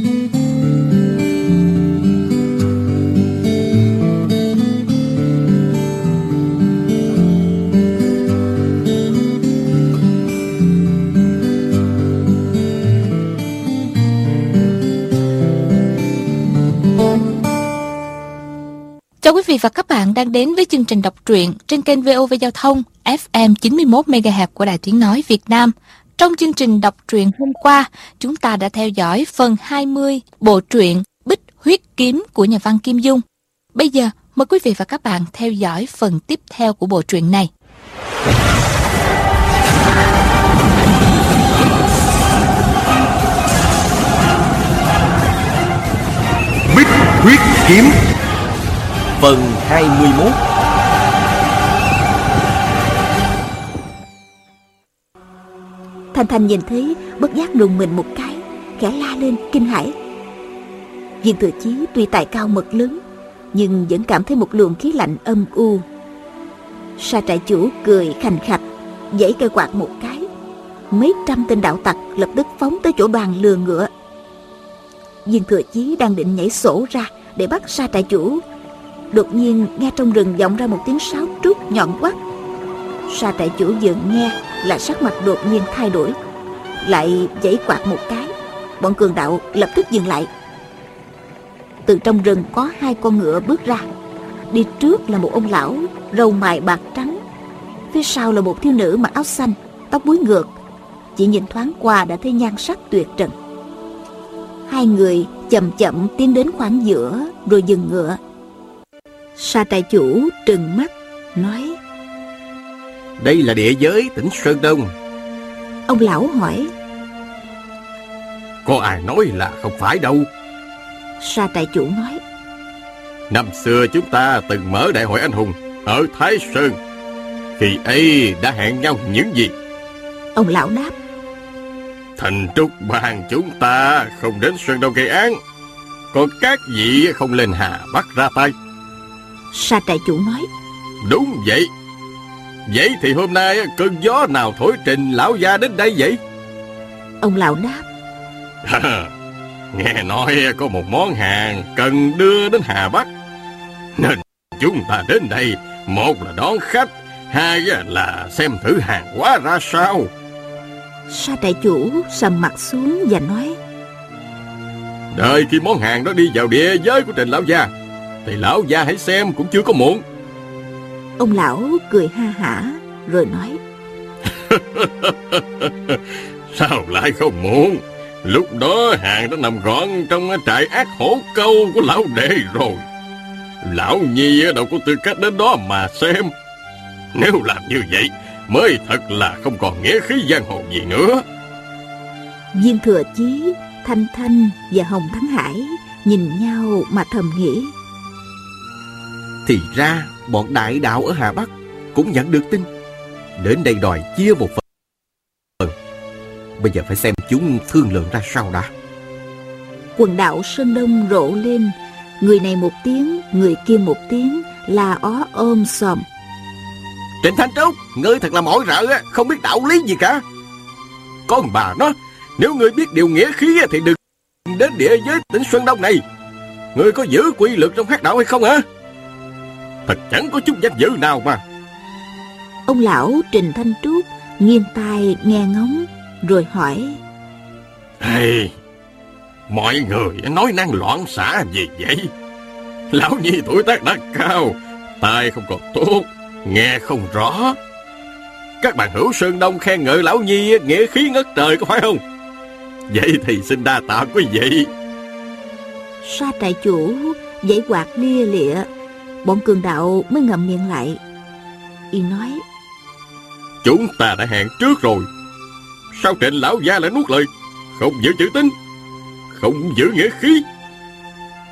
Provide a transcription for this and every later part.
Chào quý vị và các bạn đang đến với chương trình đọc truyện trên kênh VOV Giao thông FM 91 MHz của Đài Tiếng nói Việt Nam. Trong chương trình đọc truyện hôm qua, chúng ta đã theo dõi phần 20 bộ truyện Bích huyết kiếm của nhà văn Kim Dung. Bây giờ, mời quý vị và các bạn theo dõi phần tiếp theo của bộ truyện này. Bích huyết kiếm Phần 21 Thanh Thanh nhìn thấy, bất giác đùng mình một cái, Khẽ la lên, kinh hãi. Viên thừa chí tuy tài cao mật lớn, Nhưng vẫn cảm thấy một luồng khí lạnh âm u. Sa trại chủ cười khành khạch Dãy cây quạt một cái. Mấy trăm tên đạo tặc lập tức phóng tới chỗ đoàn lừa ngựa. Viên thừa chí đang định nhảy sổ ra Để bắt sa trại chủ. Đột nhiên nghe trong rừng vọng ra một tiếng sáo trúc nhọn quắt Sa trại chủ dừng nghe là sắc mặt đột nhiên thay đổi. Lại giãy quạt một cái, Bọn cường đạo lập tức dừng lại. Từ trong rừng có hai con ngựa bước ra. Đi trước là một ông lão, Râu mài bạc trắng. Phía sau là một thiếu nữ mặc áo xanh, Tóc búi ngược. Chỉ nhìn thoáng qua đã thấy nhan sắc tuyệt trần. Hai người chậm chậm tiến đến khoảng giữa, Rồi dừng ngựa. Sa trại chủ trừng mắt, Nói đây là địa giới tỉnh Sơn Đông. Ông lão hỏi Có ai nói là không phải đâu? Sa trại chủ nói Năm xưa chúng ta từng mở đại hội anh hùng Ở Thái Sơn. Khi ấy đã hẹn nhau những gì? Ông lão đáp Thành trúc bàn chúng ta không đến Sơn Đông gây án Còn các vị không lên Hà Bắc ra tay. Sa trại chủ nói Đúng vậy Vậy thì hôm nay cơn gió nào thổi trình lão gia đến đây vậy? Ông lão đáp. Nghe nói có một món hàng cần đưa đến Hà Bắc. Nên chúng ta đến đây Một là đón khách Hai là xem thử hàng hóa ra sao. Sa trại chủ sầm mặt xuống và nói Đợi khi món hàng đó đi vào địa giới của Trình Lão Gia Thì Lão Gia hãy xem cũng chưa có muộn Ông lão cười ha hả Rồi nói. Sao lại không muộn Lúc đó hàng đã nằm gọn trong trại ác hổ câu của lão đệ rồi. Lão Nhi đâu có tư cách đến đó mà xem. Nếu làm như vậy Mới thật là không còn nghĩa khí giang hồ gì nữa. Viên thừa chí Thanh Thanh và Hồng Thắng Hải Nhìn nhau mà thầm nghĩ. Thì ra bọn đại đạo ở Hà Bắc Cũng nhận được tin. Đến đây đòi chia một phần. Bây giờ phải xem chúng thương lượng ra sao đã. Quần đạo Sơn Đông rộ lên. Người này một tiếng Người kia một tiếng Là ó ôm sòm. Trịnh Thanh Trúc Ngươi thật là mỏi rợ Không biết đạo lý gì cả. Con bà nó Nếu ngươi biết điều nghĩa khí thì đừng đến địa giới tỉnh Xuân Đông này. Ngươi có giữ quy luật trong hát đạo hay không hả Thật chẳng có chút danh dự nào mà Ông lão Trình Thanh Trúc Nghiêng tai nghe ngóng Rồi hỏi Hey, mọi người nói năng loạn xả gì vậy? Lão Nhi tuổi tác đã cao, tai không còn tốt, nghe không rõ. Các bạn hữu Sơn Đông khen ngợi Lão Nhi nghĩa khí ngất trời có phải không? Vậy thì xin đa tạ quý vị. Sa trại chủ Giấy quạt lia lịa Bọn cường đạo mới ngậm miệng lại Y nói Chúng ta đã hẹn trước rồi. Sao trịnh lão gia lại nuốt lời? Không giữ chữ tín, không giữ nghĩa khí.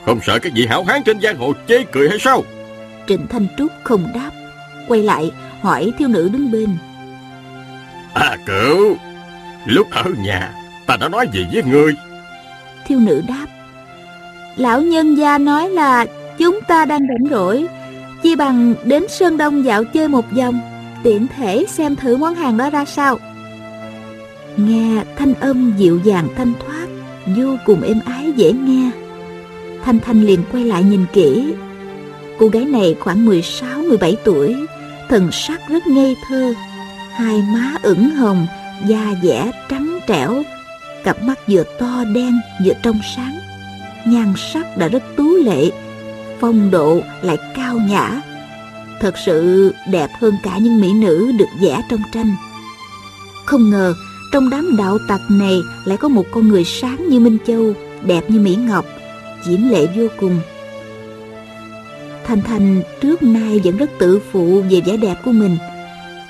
Không sợ cái gì hảo hán trên giang hồ chê cười hay sao? Trịnh Thanh Trúc không đáp Quay lại hỏi thiếu nữ đứng bên À cửu, lúc ở nhà ta đã nói gì với ngươi? Thiếu nữ đáp Lão nhân gia nói là Chúng ta đang rảnh rỗi Chi bằng đến Sơn Đông dạo chơi một vòng Tiện thể xem thử món hàng đó ra sao Nghe thanh âm dịu dàng thanh thoát vô cùng êm ái dễ nghe. Thanh Thanh liền quay lại nhìn kỹ. Cô gái này khoảng 16-17 tuổi, thần sắc rất ngây thơ, hai má ửng hồng, da dẻ trắng trẻo, cặp mắt vừa to đen vừa trong sáng. Nhan sắc đã rất tú lệ, phong độ lại cao nhã. Thật sự đẹp hơn cả những mỹ nữ được vẽ trong tranh. Không ngờ trong đám đạo tặc này lại có một con người sáng như Minh Châu, đẹp như Mỹ Ngọc, diễm lệ vô cùng. Thanh Thanh trước nay vẫn rất tự phụ về vẻ đẹp của mình,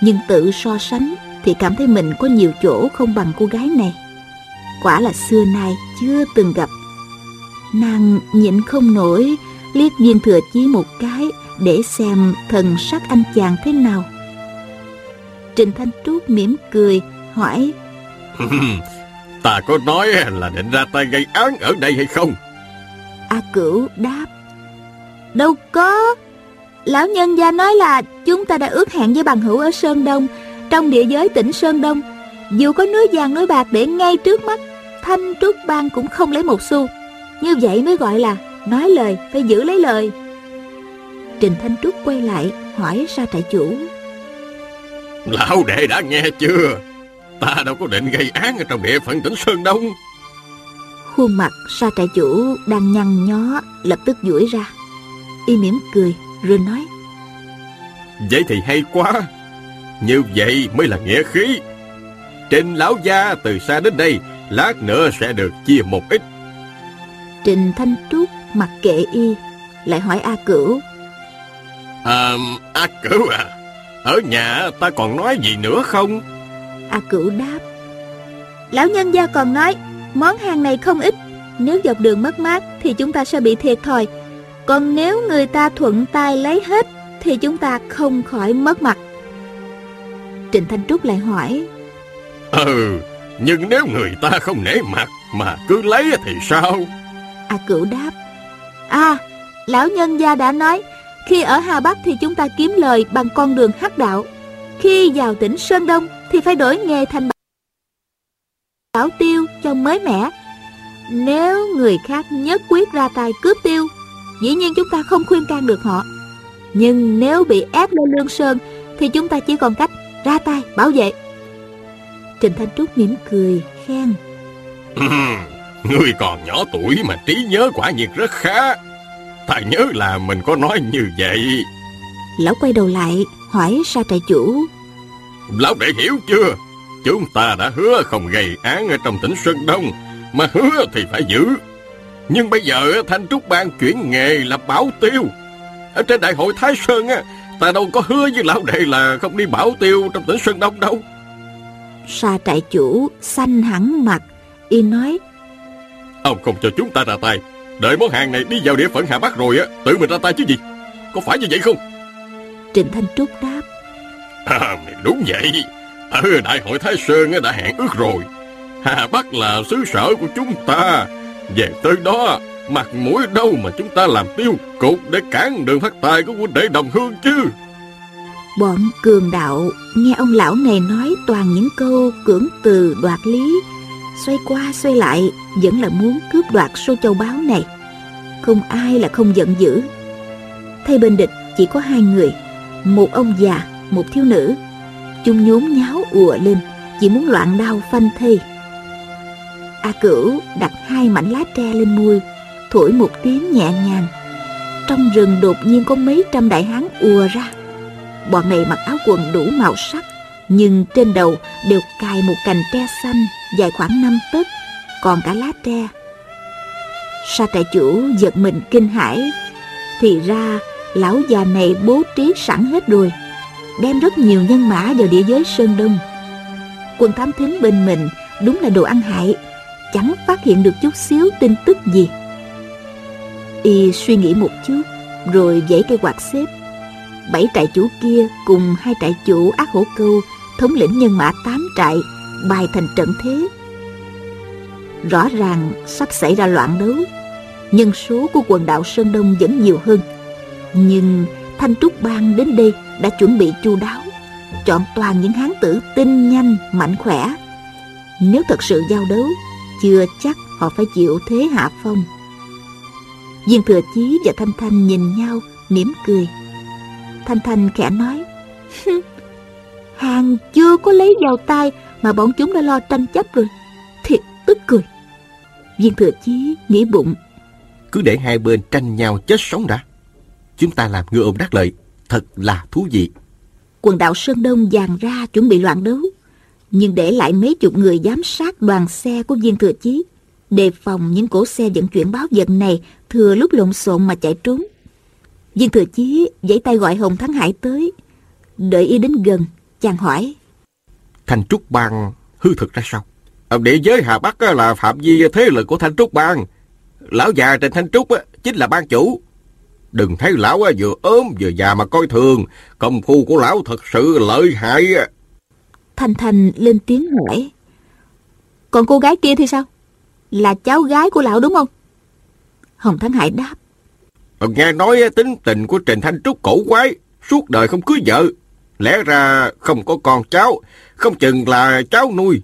nhưng tự so sánh thì cảm thấy mình có nhiều chỗ không bằng cô gái này. Quả là xưa nay chưa từng gặp. Nàng nhịn không nổi, liếc viên thừa chí một cái để xem thần sắc anh chàng thế nào. Trình Thanh Trúc mỉm cười, hỏi Ta có nói là định ra tay gây án ở đây hay không? A Cửu đáp Đâu có Lão nhân gia nói là chúng ta đã ước hẹn với bằng hữu ở Sơn Đông Trong địa giới tỉnh Sơn Đông Dù có núi vàng núi bạc để ngay trước mắt Thanh Trúc Bang cũng không lấy một xu Như vậy mới gọi là Nói lời phải giữ lấy lời. Trình Thanh Trúc quay lại Hỏi ra trại chủ. Lão đệ đã nghe chưa? Ta đâu có định gây án ở trong địa phận tỉnh Sơn Đông. Khuôn mặt sa trại chủ đang nhăn nhó Lập tức duỗi ra. Y mỉm cười rồi nói. Vậy thì hay quá. Như vậy mới là nghĩa khí. Trình lão gia từ xa đến đây Lát nữa sẽ được chia một ít. Trình Thanh Trúc mặc kệ y Lại hỏi A Cửu. À, A Cửu à Ở nhà ta còn nói gì nữa không? A Cửu đáp. Lão nhân gia còn nói Món hàng này không ít Nếu dọc đường mất mát Thì chúng ta sẽ bị thiệt thòi. Còn nếu người ta thuận tay lấy hết Thì chúng ta không khỏi mất mặt. Trịnh Thanh Trúc lại hỏi. Ừ Nhưng nếu người ta không nể mặt Mà cứ lấy thì sao? A Cửu đáp À Lão nhân gia đã nói Khi ở Hà Bắc thì chúng ta kiếm lời Bằng con đường hắc đạo Khi vào tỉnh Sơn Đông Thì phải đổi nghề thành bảo tiêu cho mới mẻ. Nếu người khác nhất quyết ra tay cướp tiêu, dĩ nhiên chúng ta không khuyên can được họ. Nhưng nếu bị ép lên lương sơn, thì chúng ta chỉ còn cách ra tay bảo vệ. Trình Thanh Trúc mỉm cười, khen. Ngươi còn nhỏ tuổi mà trí nhớ quả nhiên rất khá. Ta nhớ là mình có nói như vậy. Lão quay đầu lại, hỏi sa trại chủ. Lão đệ hiểu chưa? Chúng ta đã hứa không gây án ở trong tỉnh Sơn Đông, mà hứa thì phải giữ. Nhưng bây giờ Thanh Trúc Bang chuyển nghề là bảo tiêu. Ở trên đại hội Thái Sơn, á, ta đâu có hứa với lão đệ là không đi bảo tiêu trong tỉnh Sơn Đông đâu. Sa trại chủ xanh hẳn mặt, y nói. Ông không cho chúng ta ra tay. Đợi món hàng này đi vào địa phận Hà Bắc rồi á, tự mình ra tay chứ gì. Có phải như vậy không? Trịnh Thanh Trúc đáp. À, đúng vậy. Ở Đại hội Thái Sơn đã hẹn ước rồi. Hà Bắc là xứ sở của chúng ta. Về tới đó, mặt mũi đâu mà chúng ta làm tiêu cục để cản đường phát tài của huynh đệ đồng hương chứ. Bọn cường đạo nghe ông lão này nói toàn những câu cưỡng từ đoạt lý. Xoay qua xoay lại vẫn là muốn cướp đoạt số châu báu này. Không ai là không giận dữ. Thay bên địch chỉ có hai người, một ông già, một thiếu nữ. Chúng nhốn nháo ùa lên chỉ muốn loạn đau phanh thây a cửu đặt hai mảnh lá tre lên môi thổi một tiếng nhẹ nhàng. Trong rừng đột nhiên có mấy trăm đại hán ùa ra. Bọn này mặc áo quần đủ màu sắc nhưng trên đầu đều cài một cành tre xanh dài khoảng năm tấc còn cả lá tre sa trại chủ giật mình kinh hãi thì ra lão già này bố trí sẵn hết rồi đem rất nhiều nhân mã vào địa giới Sơn Đông. Quân thám thính bên mình đúng là đồ ăn hại, chẳng phát hiện được chút xíu tin tức gì. Y suy nghĩ một chút, rồi dãy cây quạt xếp. Bảy trại chủ kia cùng hai trại chủ ác hổ câu, thống lĩnh nhân mã tám trại, bài thành trận thế. Rõ ràng sắp xảy ra loạn đấu, nhân số của quần đảo Sơn Đông vẫn nhiều hơn. Nhưng Thanh Trúc Bang đến đây đã chuẩn bị chu đáo chọn toàn những hán tử tinh nhanh mạnh khỏe nếu thật sự giao đấu chưa chắc họ phải chịu thế hạ phong. Viên Thừa Chí và Thanh Thanh nhìn nhau, mỉm cười. Thanh Thanh khẽ nói, Hàng chưa có lấy vào tay mà bọn chúng đã lo tranh chấp rồi. Thiệt tức cười. Viên Thừa Chí nghĩ bụng. Cứ để hai bên tranh nhau chết sống đã. Chúng ta làm ngựa ôm đắc lợi, thật là thú vị. Quần đạo Sơn Đông dàn ra chuẩn bị loạn đấu, nhưng để lại mấy chục người giám sát đoàn xe của viên thừa chí, đề phòng những cỗ xe vận chuyển báo vật này thừa lúc lộn xộn mà chạy trốn. Viên thừa chí giãy tay gọi Hồng Thắng Hải tới, đợi y đến gần, chàng hỏi. Thanh Trúc Bang hư thực ra sao? Ở địa giới Hà Bắc là phạm vi thế lực của Thanh Trúc Bang. Lão già trên Thanh Trúc chính là ban chủ. Đừng thấy lão vừa ốm vừa già mà coi thường. Công phu của lão thật sự lợi hại. Thanh Thanh lên tiếng hỏi. Còn cô gái kia thì sao? Là cháu gái của lão đúng không? Hồng Thắng Hải đáp. Nghe nói tính tình của Trình Thanh Trúc cổ quái, suốt đời không cưới vợ. Lẽ ra không có con cháu, không chừng là cháu nuôi.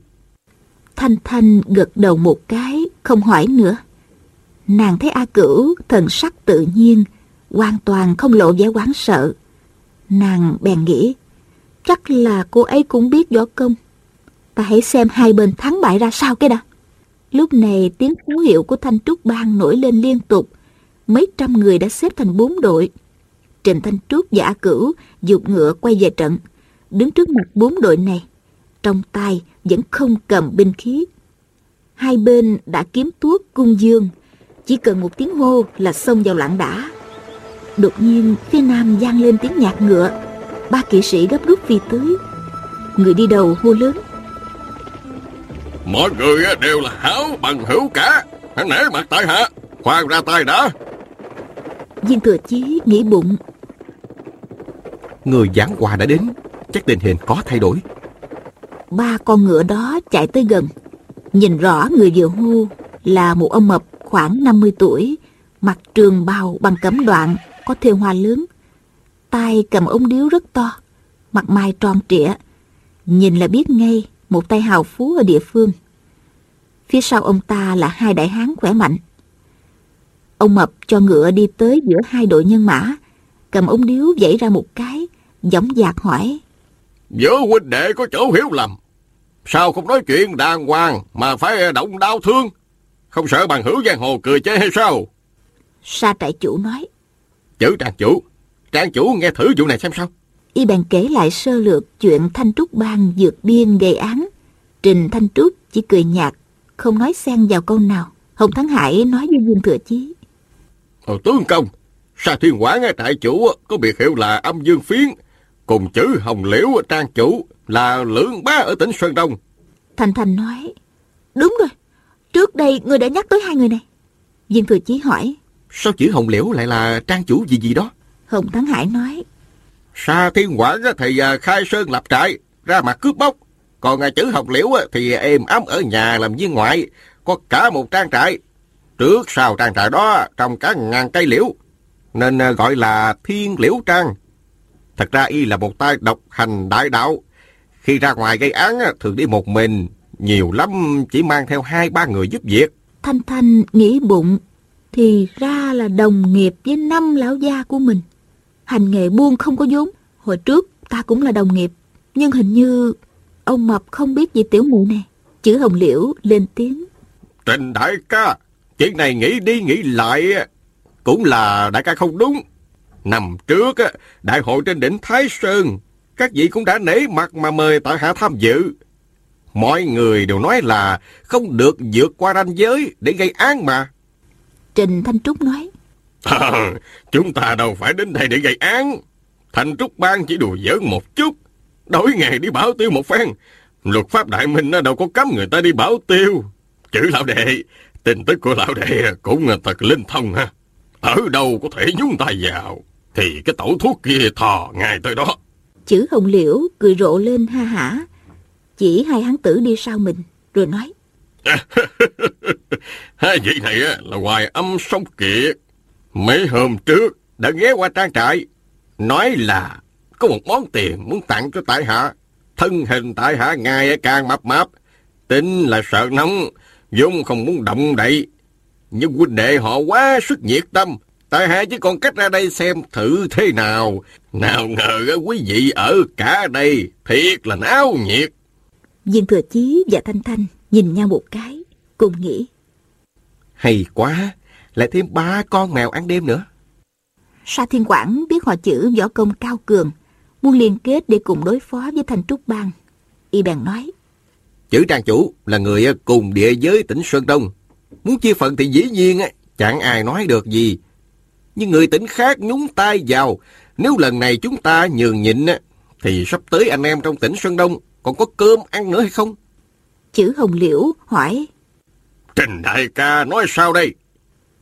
Thanh Thanh gật đầu một cái, không hỏi nữa. Nàng thấy A Cửu thần sắc tự nhiên, hoàn toàn không lộ vẻ quán sợ. Nàng bèn nghĩ, chắc là cô ấy cũng biết võ công. Ta hãy xem hai bên thắng bại ra sao cái đã. Lúc này tiếng pháo hiệu của Thanh Trúc Bang nổi lên liên tục. Mấy trăm người đã xếp thành bốn đội. Trịnh Thanh Trúc và A Cửu dục ngựa quay về trận, đứng trước mặt bốn đội này. Trong tay vẫn không cầm binh khí. Hai bên đã kiếm tuốt cung dương, chỉ cần một tiếng hô là xông vào loạn đả. Đột nhiên phía nam vang lên tiếng nhạc ngựa. Ba kỵ sĩ gấp rút phi tới. Người đi đầu hô lớn. Mọi người đều là hảo bằng hữu cả. Hãy nể mặt tại hạ Khoan ra tay đã. Viên thừa chí nghĩ bụng Người giảng hòa đã đến Chắc tình hình có thay đổi Ba con ngựa đó chạy tới gần Nhìn rõ người vừa hô Là một ông mập khoảng 50 tuổi Mặc trường bào bằng cẩm đoạn có thêu hoa lớn. tay cầm ống điếu rất to, mặt mày tròn trịa. Nhìn là biết ngay một tay hào phú ở địa phương. Phía sau ông ta là hai đại hán khỏe mạnh. Ông Mập cho ngựa đi tới giữa hai đội nhân mã, cầm ống điếu vẫy ra một cái, giọng dạc hỏi. Giữa huynh đệ có chỗ hiểu lầm. Sao không nói chuyện đàng hoàng mà phải động đau thương? Không sợ bằng hữu giang hồ cười chế hay sao? Sa trại chủ nói. Chữ trang chủ, trang chủ nghe thử vụ này xem sao. Y bèn kể lại sơ lược chuyện Thanh Trúc Bang dược biên gây án. Trình Thanh Trúc chỉ cười nhạt, không nói xen vào câu nào. Hồng Thắng Hải nói với Dương Thừa Chí. Ờ, tướng công, Sa Thiên Quán trại chủ có biệt hiệu là âm dương phiến, cùng chữ Hồng Liễu trang chủ là lưỡng bá ở tỉnh Sơn Đông. Thành Thành nói, đúng rồi, trước đây người đã nhắc tới hai người này. Dương Thừa Chí hỏi, Sao chữ Hồng Liễu lại là trang chủ gì gì đó? Hồng Thắng Hải nói. Sa Thiên Quảng thì à, khai sơn lập trại, ra mặt cướp bóc. Còn à, chữ Hồng Liễu thì êm ấm ở nhà làm viên ngoại, có cả một trang trại. Trước sau trang trại đó trồng cả ngàn cây liễu, nên à, gọi là Thiên Liễu Trang. Thật ra y là một tay độc hành đại đạo. Khi ra ngoài gây án thường đi một mình, nhiều lắm chỉ mang theo hai ba người giúp việc. Thanh Thanh nghĩ bụng thì ra là đồng nghiệp với năm lão gia của mình. Hành nghề buôn không có vốn, hồi trước ta cũng là đồng nghiệp, nhưng hình như ông Mập không biết gì tiểu mụ này. Chữ Hồng Liễu lên tiếng. Trình đại ca, chuyện này nghĩ đi nghĩ lại cũng là đại ca không đúng. Năm trước, đại hội trên đỉnh Thái Sơn, các vị cũng đã nể mặt mà mời tại hạ tham dự. Mọi người đều nói là không được vượt qua ranh giới để gây án mà. Trình Thanh Trúc nói. À, chúng ta đâu phải đến đây để gây án. Thanh Trúc Bang chỉ đùa giỡn một chút. Đổi ngày đi bảo tiêu một phen. Luật pháp Đại Minh đâu có cấm người ta đi bảo tiêu. Chữ lão đệ, tin tức của lão đệ cũng thật linh thông ha. Ở đâu có thể nhúng tay vào, thì cái tẩu thuốc kia thò ngay tới đó. Chữ hồng liễu cười rộ lên ha hả, chỉ hai hắn tử đi sau mình, rồi nói. Hai vị này là hoài âm sông kiệt. Mấy hôm trước đã ghé qua trang trại. Nói là có một món tiền muốn tặng cho tại hạ. Thân hình tại hạ ngày càng mập mạp. Tính là sợ nóng. Dung không muốn động đậy, nhưng huynh đệ họ quá sức nhiệt tâm. Tại hạ chỉ còn cách ra đây xem thử thế nào. Nào ngờ quý vị ở cả đây, thiệt là náo nhiệt. Viên Thừa Chí và Thanh Thanh nhìn nhau một cái, cùng nghĩ. Hay quá, lại thêm ba con mèo ăn đêm nữa. Sa Thiên Quảng biết họ chữ võ công cao cường, muốn liên kết để cùng đối phó với Thanh Trúc Bang. Y bèn nói. Chữ trang chủ là người cùng địa giới tỉnh Sơn Đông. Muốn chia phận thì dĩ nhiên chẳng ai nói được gì. Nhưng người tỉnh khác nhúng tay vào. Nếu lần này chúng ta nhường nhịn thì sắp tới anh em trong tỉnh Sơn Đông còn có cơm ăn nữa hay không? Chữ Hồng Liễu hỏi. Trình đại ca nói sao đây?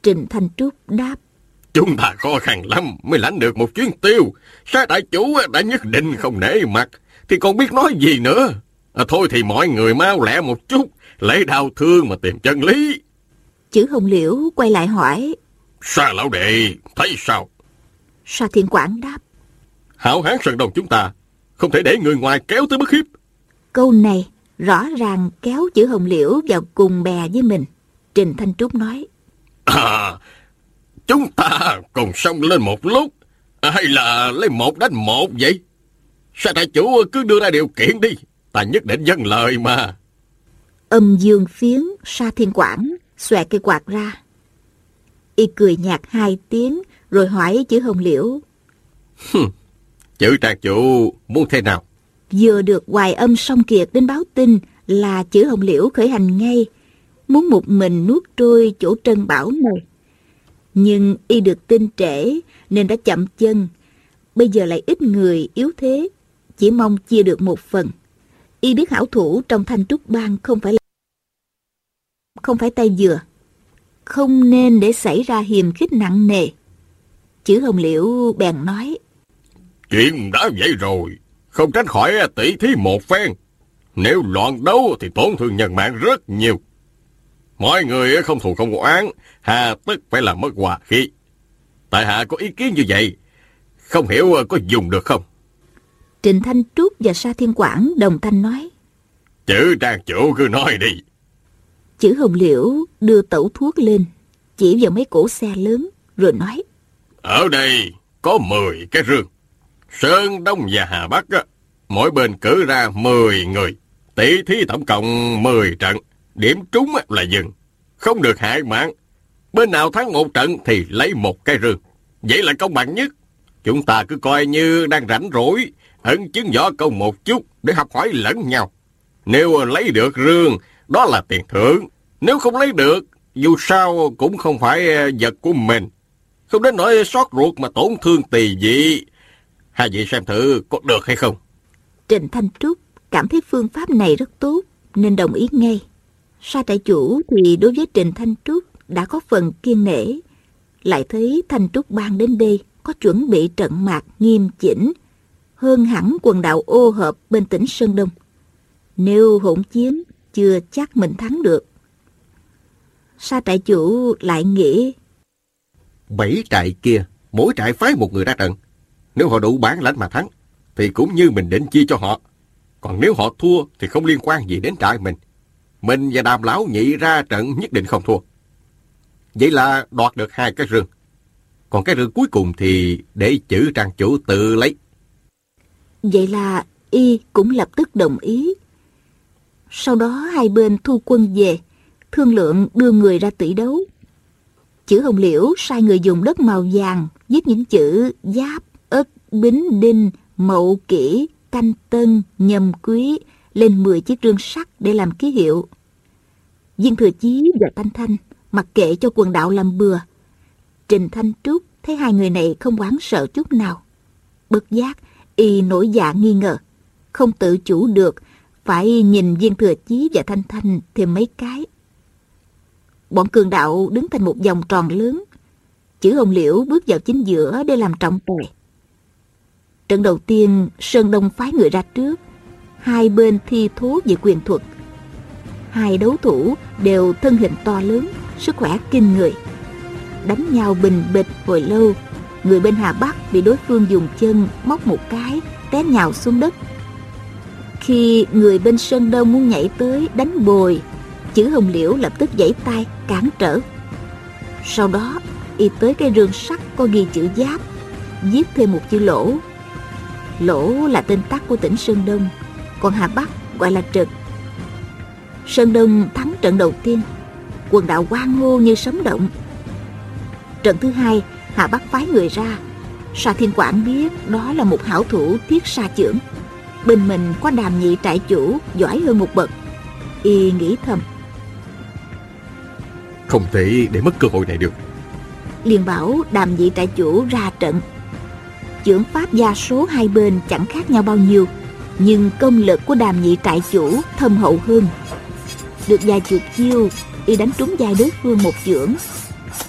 Trình Thanh Trúc đáp. Chúng ta khó khăn lắm mới lãnh được một chuyến tiêu. Sa đại chủ đã nhất định không nể mặt. Thì còn biết nói gì nữa. À, thôi thì mọi người mau lẹ một chút. Lấy đau thương mà tìm chân lý. Chữ Hồng Liễu quay lại hỏi. Sa lão đệ, thấy sao? Sa Thiên Quảng đáp. Hảo hán Sơn Đông chúng ta, không thể để người ngoài kéo tới bức hiếp. Câu này rõ ràng kéo chữ Hồng Liễu vào cùng bè với mình. Trình Thanh Trúc nói. À, chúng ta cùng xông lên một lúc, hay là lấy một đánh một vậy? Sao đại chủ cứ đưa ra điều kiện đi, ta nhất định dân lời mà. Âm dương phiến, Sa Thiên Quảng, xòe cây quạt ra. Y cười nhạt hai tiếng, rồi hỏi chữ Hồng Liễu. chữ trang chủ muốn thế nào? Vừa được hoài âm song kiệt đến báo tin là chữ Hồng Liễu khởi hành ngay, muốn một mình nuốt trôi chỗ trân bảo này. Nhưng y được tin trễ nên đã chậm chân. Bây giờ lại ít người yếu thế, chỉ mong chia được một phần. Y biết hảo thủ trong thanh trúc bang không phải là không phải tay vừa. Không nên để xảy ra hiềm khích nặng nề. Chữ Hồng Liễu bèn nói. Chuyện đã vậy rồi, không tránh khỏi tỷ thí một phen. Nếu loạn đấu thì tổn thương nhân mạng rất nhiều. Mọi người không thù không oán, hà tức phải làm mất hòa khí. Tại hạ có ý kiến như vậy, không hiểu có dùng được không? Trịnh Thanh Trúc và Sa Thiên Quảng đồng thanh nói. Chữ trang chủ cứ nói đi. Chữ Hồng Liễu đưa tẩu thuốc lên, chỉ vào mấy cổ xe lớn, rồi nói. Ở đây có 10 cái rương. Sơn Đông và Hà Bắc, mỗi bên cử ra 10 người. Tỷ thí tổng cộng 10 trận. Điểm trúng là dừng. Không được hại mạng. Bên nào thắng một trận thì lấy một cái rương. Vậy là công bằng nhất. Chúng ta cứ coi như đang rảnh rỗi, ẩn chứng võ công một chút để học hỏi lẫn nhau. Nếu lấy được rương, đó là tiền thưởng. Nếu không lấy được, dù sao cũng không phải ờ, vật của mình. Không đến nỗi xót ruột mà tổn thương tỳ dị. Hai vị xem thử có được hay không? Trình Thanh Trúc cảm thấy phương pháp này rất tốt nên đồng ý ngay. Sa trại chủ thì đối với Trình Thanh Trúc đã có phần kiên nể. Lại thấy Thanh Trúc ban đến đây có chuẩn bị trận mạc nghiêm chỉnh hơn hẳn quần đạo ô hợp bên tỉnh Sơn Đông. Nếu hỗn chiến, chưa chắc mình thắng được. Sa trại chủ lại nghĩ Bảy trại kia, mỗi trại phái một người ra trận. Nếu họ đủ bản lãnh mà thắng, thì cũng như mình định chia cho họ. Còn nếu họ thua thì không liên quan gì đến trại mình. Mình và đàm lão nhị ra trận nhất định không thua. Vậy là đoạt được hai cái rương. Còn cái rương cuối cùng thì để chữ trang chủ tự lấy. Vậy là y cũng lập tức đồng ý. Sau đó hai bên thu quân về, thương lượng đưa người ra tỷ đấu. Chữ Hồng Liễu sai người dùng đất màu vàng viết những chữ giáp, ất, bính, đinh, mậu, kỷ, canh tân, nhâm quý lên 10 chiếc rương sắt để làm ký hiệu. Viên Thừa Chí và Thanh Thanh mặc kệ cho quần đạo làm bừa. Trình Thanh Trúc thấy hai người này không quán sợ chút nào. Bất giác, y nổi dạ nghi ngờ. Không tự chủ được, phải nhìn Viên Thừa Chí và Thanh Thanh thêm mấy cái. Bọn cường đạo đứng thành một vòng tròn lớn. Chữ Hồng Liễu bước vào chính giữa để làm trọng tài. Trận đầu tiên, Sơn Đông phái người ra trước. Hai bên thi thố về quyền thuật. Hai đấu thủ đều thân hình to lớn, sức khỏe kinh người. Đánh nhau bình bịch hồi lâu, người bên Hà Bắc bị đối phương dùng chân móc một cái, té nhào xuống đất. Khi người bên Sơn Đông muốn nhảy tới đánh bồi, Chữ hồng liễu lập tức giãy tay cản trở. Sau đó y tới cây rương sắt có ghi chữ giáp Viết thêm một chữ lỗ. Lỗ là tên tắt của tỉnh Sơn Đông Còn Hà Bắc gọi là Trực. Sơn Đông thắng trận đầu tiên Quần đạo quan hô như sấm động. Trận thứ hai Hà Bắc phái người ra. Sa Thiên Quảng biết đó là một hảo thủ thiết sa trưởng Bên mình có đàm nhị trại chủ Giỏi hơn một bậc. Y nghĩ thầm. Không thể để mất cơ hội này được. Liền bảo đàm nhị trại chủ ra trận. Chưởng pháp gia số hai bên chẳng khác nhau bao nhiêu nhưng công lực của đàm nhị trại chủ thâm hậu hơn. Được vài chục chiêu y đánh trúng vai đối phương một chưởng.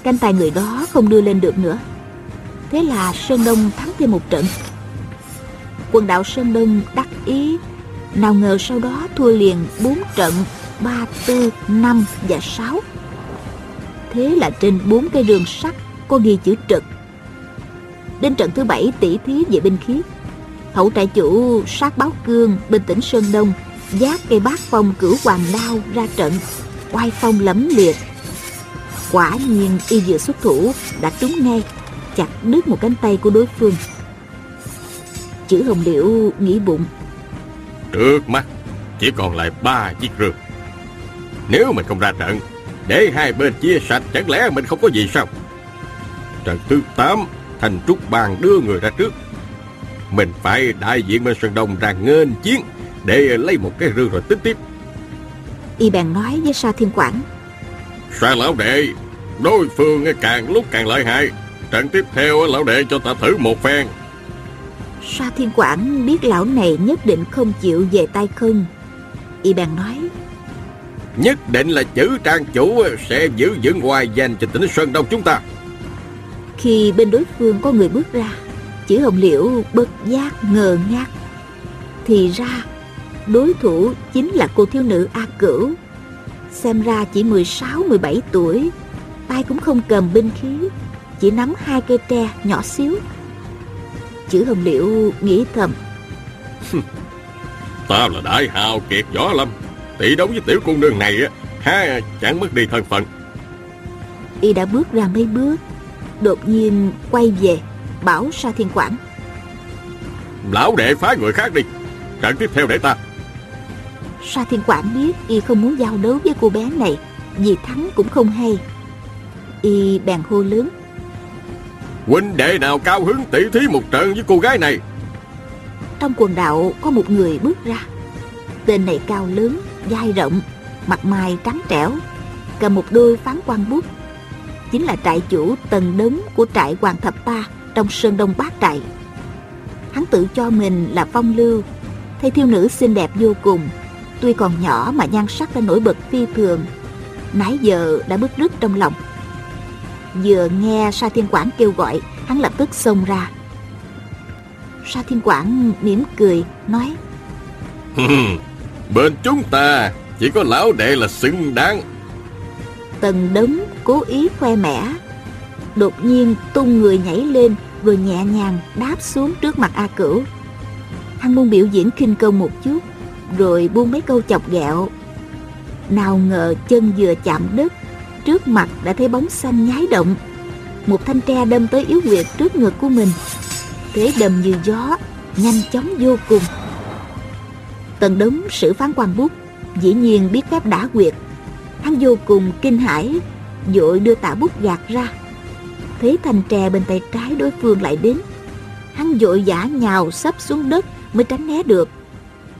Canh tài người đó không đưa lên được nữa. Thế là sơn đông thắng thêm một trận quần đạo sơn đông đắc ý. Nào ngờ sau đó thua liền bốn trận, ba, tư, năm và sáu. Thế là trên bốn cây đường sắt có ghi chữ trực. Đến trận thứ bảy, tỷ thí về binh khí. Hậu trại chủ sát báo cương bên tỉnh sơn đông giác cây bát phong cửu hoàng đao ra trận, oai phong lẫm liệt. Quả nhiên y vừa xuất thủ đã trúng ngay, chặt đứt một cánh tay của đối phương chữ hồng liễu nghĩ bụng. Trước mắt Chỉ còn lại ba chiếc rương Nếu mình không ra trận Để hai bên chia sạch Chẳng lẽ mình không có gì sao? Trận thứ 8 Thành Trúc Bàn đưa người ra trước. Mình phải đại diện bên Sơn Đông ra nghênh chiến Để lấy một cái rương rồi tính tiếp. Y bèn nói với sa thiên quảng. Sa lão đệ Đối phương càng lúc càng lợi hại. Trận tiếp theo lão đệ cho ta thử một phen sa thiên quảng biết lão này nhất định không chịu về tay không? Y bèn nói Nhất định là chữ trang chủ Sẽ giữ vững hoài danh cho tỉnh Sơn Đông chúng ta. Khi bên đối phương có người bước ra chữ hồng liễu bất giác ngờ ngác. Thì ra đối thủ chính là cô thiếu nữ a cửu. Xem ra chỉ 16-17 tuổi tay cũng không cầm binh khí chỉ nắm hai cây tre nhỏ xíu chữ hồng liễu nghĩ thầm Ta là đại hào kiệt võ lâm Tỷ đấu với tiểu cô nương này á ha chẳng mất đi thân phận. Y đã bước ra mấy bước đột nhiên quay về bảo sa thiên quảng. Lão đệ phái người khác đi Trận tiếp theo để ta. Sa thiên quảng biết y không muốn giao đấu với cô bé này vì thắng cũng không hay. Y bèn hô lớn Huynh đệ nào cao hứng tỷ thí một trận với cô gái này trong quần đạo có một người bước ra tên này cao lớn vai rộng mặt mày trắng trẻo cầm một đôi phán quan bút chính là trại chủ tần đống của trại Hoàng Thập Ba trong Sơn Đông Bát Trại. Hắn tự cho mình là phong lưu, thấy thiêu nữ xinh đẹp vô cùng, tuy còn nhỏ mà nhan sắc đã nổi bật phi thường, nãy giờ đã bức rứt trong lòng. Vừa nghe Sa Thiên Quảng kêu gọi, hắn lập tức xông ra. Sa Thiên Quảng mỉm cười, nói Bên chúng ta chỉ có lão đệ là xứng đáng. Tần đống cố ý khoe mẽ. Đột nhiên tung người nhảy lên Rồi nhẹ nhàng đáp xuống trước mặt A Cửu. Hắn muốn biểu diễn kinh công một chút Rồi buông mấy câu chọc ghẹo. Nào ngờ chân vừa chạm đất Trước mặt đã thấy bóng xanh nhái động. Một thanh tre đâm tới yếu quyệt trước ngực của mình. Thế đầm như gió, Nhanh chóng vô cùng. Tần đống sử phán quan bút, Dĩ nhiên biết phép đả quyệt Hắn vô cùng kinh hãi, Vội đưa tạ bút gạt ra. Thấy thanh tre bên tay trái đối phương lại đến. Hắn vội giả nhào sắp xuống đất Mới tránh né được.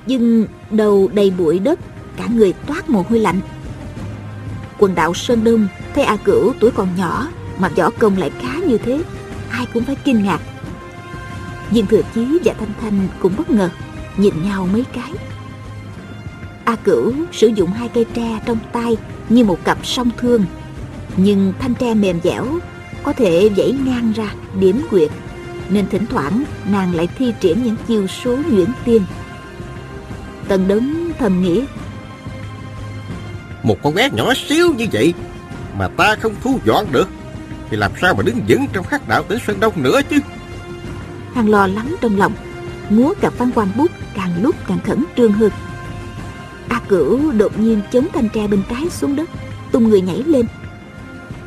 Nhưng đầu đầy bụi đất, Cả người toát mồ hôi lạnh. Quần đảo Sơn Đông Thấy A Cửu tuổi còn nhỏ, Mà võ công lại khá như thế, Ai cũng phải kinh ngạc. Diên Thừa Chí và Thanh Thanh cũng bất ngờ, Nhìn nhau mấy cái. A Cửu sử dụng hai cây tre trong tay như một cặp song thương, nhưng thanh tre mềm dẻo, có thể dãy ngang ra điểm quyệt, nên thỉnh thoảng nàng lại thi triển những chiêu số nhuyễn tiên. Tần đống thầm nghĩ một con bé nhỏ xíu như vậy Mà ta không thu dọn được, Thì làm sao mà đứng vững trong khắc đạo tới Sơn Đông nữa chứ? Hàng lo lắng trong lòng, múa cặp văn quan bút, càng lúc càng khẩn trương hơn. A Cửu đột nhiên chống thanh tre bên trái xuống đất, Tung người nhảy lên.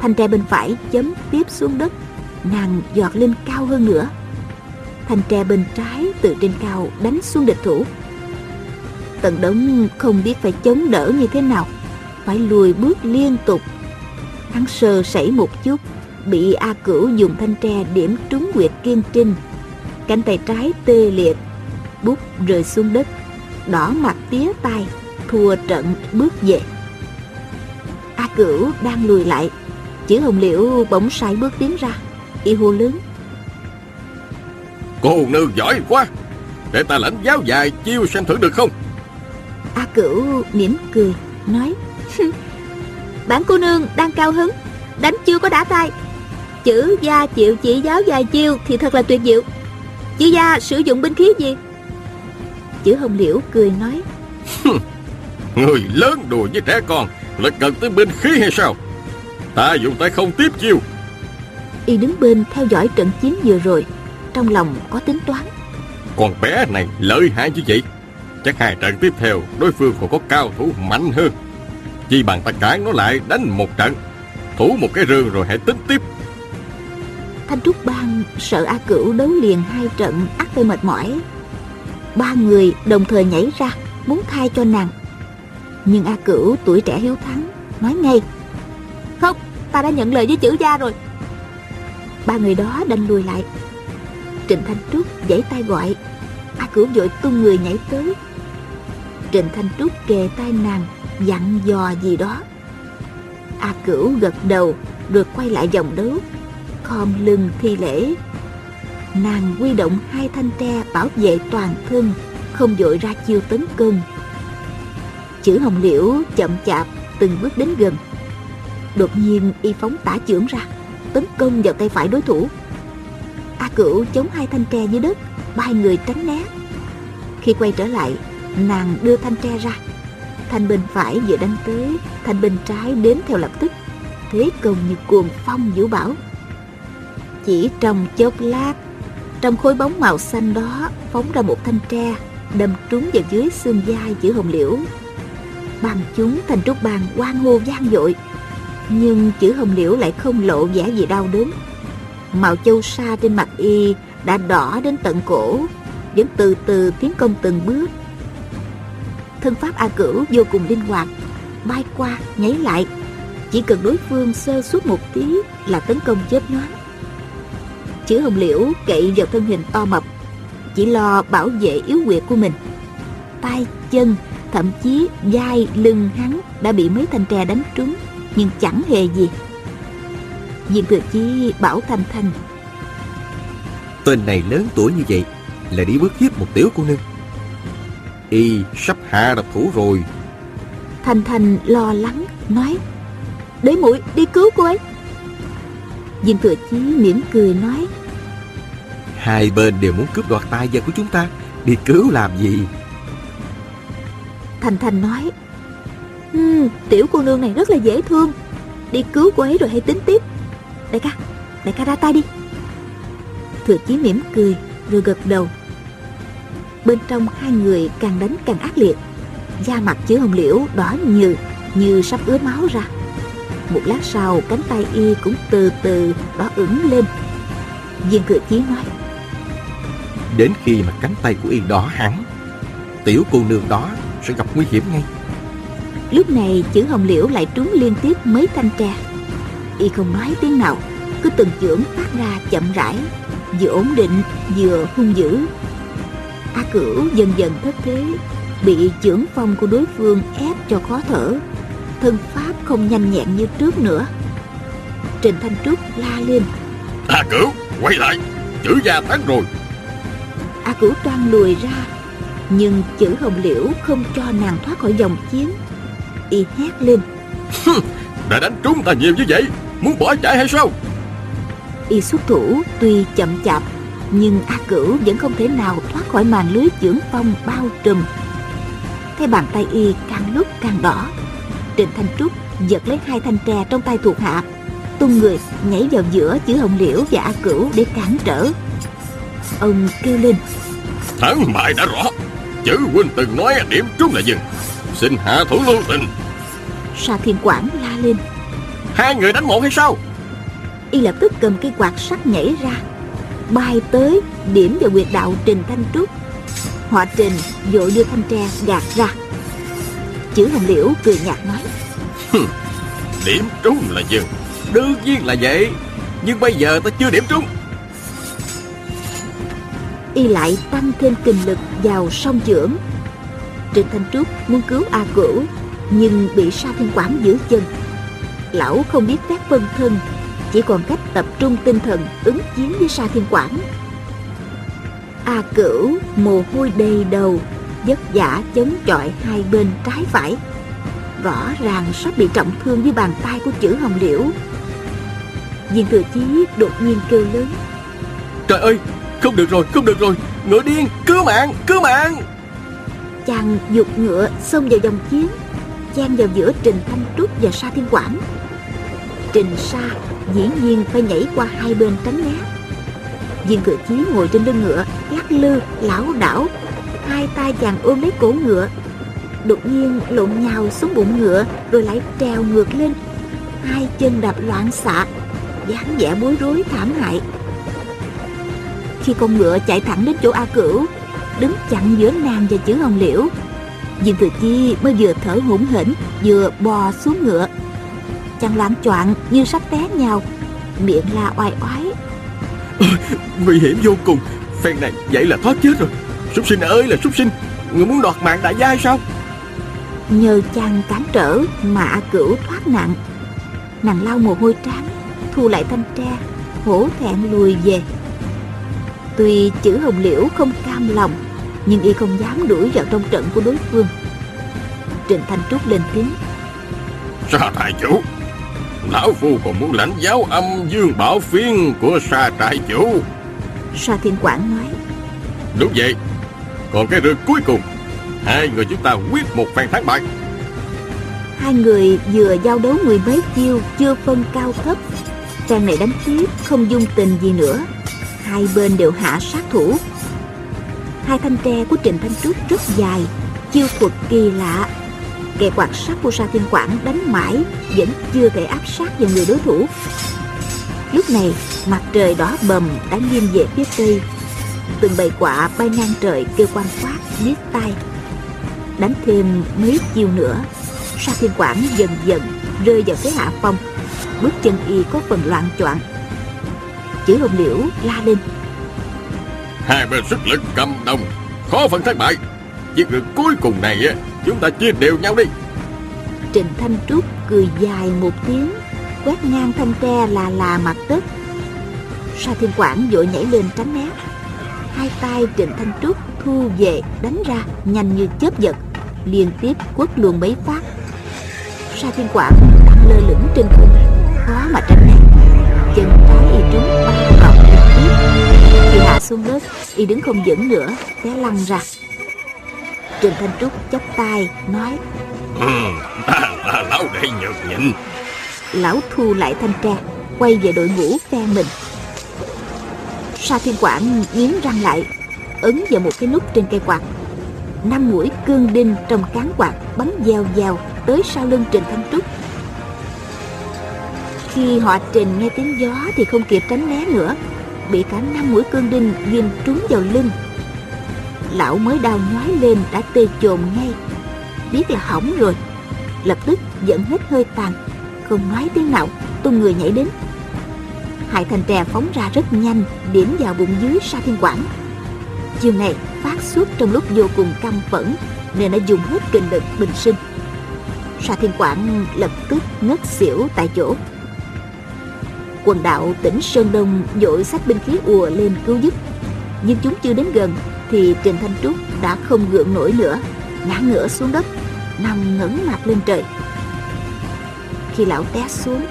Thanh tre bên phải chấm tiếp xuống đất, Nàng giọt lên cao hơn nữa. Thanh tre bên trái từ trên cao đánh xuống địch thủ. Tần đống không biết phải chống đỡ như thế nào. Phải lùi bước liên tục. Hắn sơ sẩy một chút Bị A Cửu dùng thanh tre điểm trúng quyệt kiên trinh. Cánh tay trái tê liệt Bút rơi xuống đất Đỏ mặt tía tai Thua trận bước về. A Cửu đang lùi lại Chữ hồng liễu bỗng sai bước tiến ra Y hô lớn. Cô nương giỏi quá Để ta lãnh giáo dài chiêu xem thử được không? A Cửu mỉm cười Nói Bản cô nương đang cao hứng. Đánh chưa có đã tay. Chữ gia chịu chỉ giáo dài chiêu Thì thật là tuyệt diệu. Chữ gia sử dụng binh khí gì? Chữ hồng liễu cười nói. Người lớn đùa với trẻ con Lại cần tới binh khí hay sao? Ta dùng tay không tiếp chiêu. Y đứng bên theo dõi trận chiến vừa rồi. Trong lòng có tính toán. Con bé này lợi hại như vậy. Chắc hai trận tiếp theo Đối phương còn có cao thủ mạnh hơn chi bằng ta cản nó lại đánh một trận. Thủ một cái rương rồi hãy tính tiếp. Thanh Trúc Bang sợ A Cửu đấu liền hai trận ắt phải mệt mỏi. Ba người đồng thời nhảy ra Muốn thay cho nàng. Nhưng A Cửu tuổi trẻ hiếu thắng Nói ngay. Không, ta đã nhận lời với chữ gia rồi. Ba người đó đành lùi lại. Trịnh Thanh Trúc giãy tay gọi. A Cửu vội tung người nhảy tới. Trịnh Thanh Trúc kề tay nàng. Dặn dò gì đó. A Cửu gật đầu Rồi quay lại vòng đấu. Khom lưng thi lễ. Nàng quy động hai thanh tre bảo vệ toàn thân, Không vội ra chiêu tấn công. Chữ hồng liễu chậm chạp từng bước đến gần. Đột nhiên y phóng tả chưởng ra, Tấn công vào tay phải đối thủ. A cửu chống hai thanh tre dưới đất, Ba người tránh né. Khi quay trở lại, Nàng đưa thanh tre ra Thanh bên phải vừa đánh tới Thanh bên trái đến theo lập tức. Thế công như cuồng phong vũ bảo. Chỉ trong chốc lát, Trong khối bóng màu xanh đó Phóng ra một thanh tre, Đâm trúng vào dưới xương vai chữ hồng liễu. Bằng chúng thành trúc bàn quang hô vang dội, Nhưng chữ hồng liễu lại không lộ vẻ gì đau đớn. Màu châu sa trên mặt y đã đỏ đến tận cổ, Vẫn từ từ tiến công từng bước. Thân pháp A Cửu vô cùng linh hoạt Bay qua, nhảy lại. Chỉ cần đối phương sơ suốt một tí Là tấn công chết nhoáng. Chữ hồng liễu cậy vào thân hình to mập Chỉ lo bảo vệ yếu quyệt của mình. Tay chân Thậm chí vai lưng hắn Đã bị mấy thanh tre đánh trúng Nhưng chẳng hề gì. Diêm Thừa Chi bảo Thanh Thanh Tên này lớn tuổi như vậy Là đi bước hiếp một tiểu cô nương. Y sắp hạ độc thủ rồi. Thanh Thanh lo lắng Nói Để muội đi cứu cô ấy. Diên Thừa Chí mỉm cười nói Hai bên đều muốn cướp đoạt tài vật của chúng ta. Đi cứu làm gì? Thanh Thanh nói um, Tiểu cô nương này rất là dễ thương. Đi cứu cô ấy rồi hãy tính tiếp. Đại ca, đại ca ra tay đi. Thừa chí mỉm cười Rồi gật đầu Bên trong hai người càng đánh càng ác liệt. Da mặt chứa hồng liễu đỏ như Như sắp ứa máu ra. Một lát sau cánh tay y cũng từ từ đỏ ửng lên. Viên thừa chí nói Đến khi mà cánh tay của y đỏ hẳn Tiểu cô nương đó sẽ gặp nguy hiểm ngay. Lúc này chữ hồng liễu lại trúng liên tiếp mấy thanh tre. Y không nói tiếng nào Cứ từng chưởng phát ra chậm rãi Vừa ổn định vừa hung dữ A cửu dần dần thất thế Bị chưởng phong của đối phương ép cho khó thở. Thân pháp không nhanh nhẹn như trước nữa. Trình Thanh Trúc la lên. A cửu quay lại Chữ gia thắng rồi. A cửu toan lùi ra Nhưng chữ hồng liễu không cho nàng thoát khỏi dòng chiến. Y hét lên. Đã đánh trúng ta nhiều như vậy Muốn bỏ chạy hay sao? Y xuất thủ tuy chậm chạp Nhưng A Cửu vẫn không thể nào thoát khỏi màn lưới chưởng phong bao trùm. Thấy bàn tay Y càng lúc càng đỏ. Trịnh Thanh Trúc giật lấy hai thanh tre trong tay thuộc hạ Tung người nhảy vào giữa chữ hồng liễu và A Cửu để cản trở. Ông kêu lên Thắng bại đã rõ. Chữ huynh từng nói điểm trúng là dừng. Xin hạ thủ lưu tình. Sa Thiên Quảng la lên Hai người đánh một hay sao? Y lập tức cầm cây quạt sắt nhảy ra Bay tới điểm vào quyệt đạo Trình Thanh Trúc. Họ Trình vội đưa thanh tre gạt ra. Chữ Hồng Liễu cười nhạt nói Điểm trúng là dừng. Đương nhiên là vậy Nhưng bây giờ ta chưa điểm trúng. Y lại tăng thêm kinh lực vào song trưởng. Trình Thanh Trúc muốn cứu A Cửu Nhưng bị Sa Thiên Quảng giữ chân. Lão không biết phép phân thân Chỉ còn cách tập trung tinh thần ứng chiến với Sa Thiên Quảng. A Cửu mồ hôi đầy đầu vất vả chống chọi hai bên trái phải. Rõ ràng sắp bị trọng thương với bàn tay của chữ hồng liễu. Viên thừa chí đột nhiên kêu lớn. Trời ơi Không được rồi không được rồi. Ngựa điên cứu mạng cứu mạng. Chàng dục ngựa xông vào dòng chiến chen vào giữa trình thanh trúc và sa thiên quảng. Trình sa dĩ nhiên phải nhảy qua hai bên tránh né viên cự chí ngồi trên lưng ngựa, lắc lư, lảo đảo. Hai tay chàng ôm lấy cổ ngựa. Đột nhiên lộn nhào xuống bụng ngựa, rồi lại trèo ngược lên. Hai chân đạp loạn xạ, dáng vẻ bối rối, thảm hại. Khi con ngựa chạy thẳng đến chỗ a cửu, đứng chặn giữa nàng và chữ hồng liễu, viên thừa chi mới vừa thở hổn hển, vừa bò xuống ngựa chàng loạn choạng như sắp té nhào miệng la oai oái. Nguy hiểm vô cùng. Phen này vậy là thoát chết rồi. Súc sinh ơi là súc sinh Người muốn đoạt mạng đại gia sao? Nhờ chàng cản trở mà A cửu thoát nạn. Nàng lau mồ hôi trán thu lại thanh tre hổ thẹn lùi về. Tuy chữ hồng liễu không cam lòng nhưng y không dám đuổi vào trong trận của đối phương. Trình thanh trúc lên tiếng. Sa trại chủ Lão Phu còn muốn lãnh giáo âm dương bảo phiên của sa trại chủ. Sa thiên quảng nói. Đúng vậy. Còn cái rượt cuối cùng Hai người chúng ta quyết một phen thắng bại. Hai người vừa giao đấu mười mấy chiêu chưa phân cao thấp. Trang này đánh tiếp không dung tình gì nữa. Hai bên đều hạ sát thủ. Hai thanh tre của trịnh thanh trúc rất dài chiêu thuật kỳ lạ kẻ quạt sát của sa thiên quảng đánh mãi, vẫn chưa thể áp sát vào người đối thủ. Lúc này, mặt trời đỏ bầm đã nghiêng về phía tây. Từng bầy quạ bay ngang trời kêu quan quát biết tai. Đánh thêm mấy chiêu nữa, sa thiên quảng dần dần rơi vào thế hạ phong. Bước chân y có phần loạn choạng. Chữ hồng liễu la lên. Hai bên sức lực cầm đồng, Khó phân thắng bại. Chiếc rượt cuối cùng này Chúng ta chia đều nhau đi. Trịnh Thanh Trúc cười dài một tiếng, Quét ngang thanh tre là là mặt đất. Sa Thiên Quảng vội nhảy lên tránh né. Hai tay Trịnh Thanh Trúc thu về, đánh ra, nhanh như chớp giật, Liên tiếp quất luôn mấy phát. Sa Thiên Quảng đang lơ lửng trên không, Khó mà tránh né. Chân trái y trúng ba cọc liên tiếp Khi hạ xuống đất, Y đứng không vững nữa, Té lăn ra. Trịnh Thanh Trúc chắp tay nói ừ, Ta là lão đệ nhược nhịn. Lão thu lại thanh tre quay về đội ngũ phe mình. Sa thiên quảng nghiến răng lại ấn vào một cái nút trên cây quạt. Năm mũi cương đinh trong cán quạt bắn gieo gieo tới sau lưng trình thanh trúc. Khi họ trình nghe tiếng gió thì không kịp tránh né nữa bị cả năm mũi cương đinh ghim trúng vào lưng lão mới đau nhói lên đã tê chồn ngay. Biết là hỏng rồi. Lập tức dẫn hết hơi tàn. Không nói tiếng nào, tung người nhảy đến. Hai thành trè phóng ra rất nhanh, điểm vào bụng dưới sa thiên quảng. Chiều này, phát xuất trong lúc vô cùng căm phẫn, nên đã dùng hết kinh lực bình sinh. Sa thiên quảng lập tức ngất xỉu tại chỗ. Quần đạo tỉnh sơn đông dội sách binh khí ùa lên cứu giúp, nhưng chúng chưa đến gần thì trình thanh trúc đã không gượng nổi nữa, ngã ngửa xuống đất, nằm ngẩng mặt lên trời. Khi lão té xuống,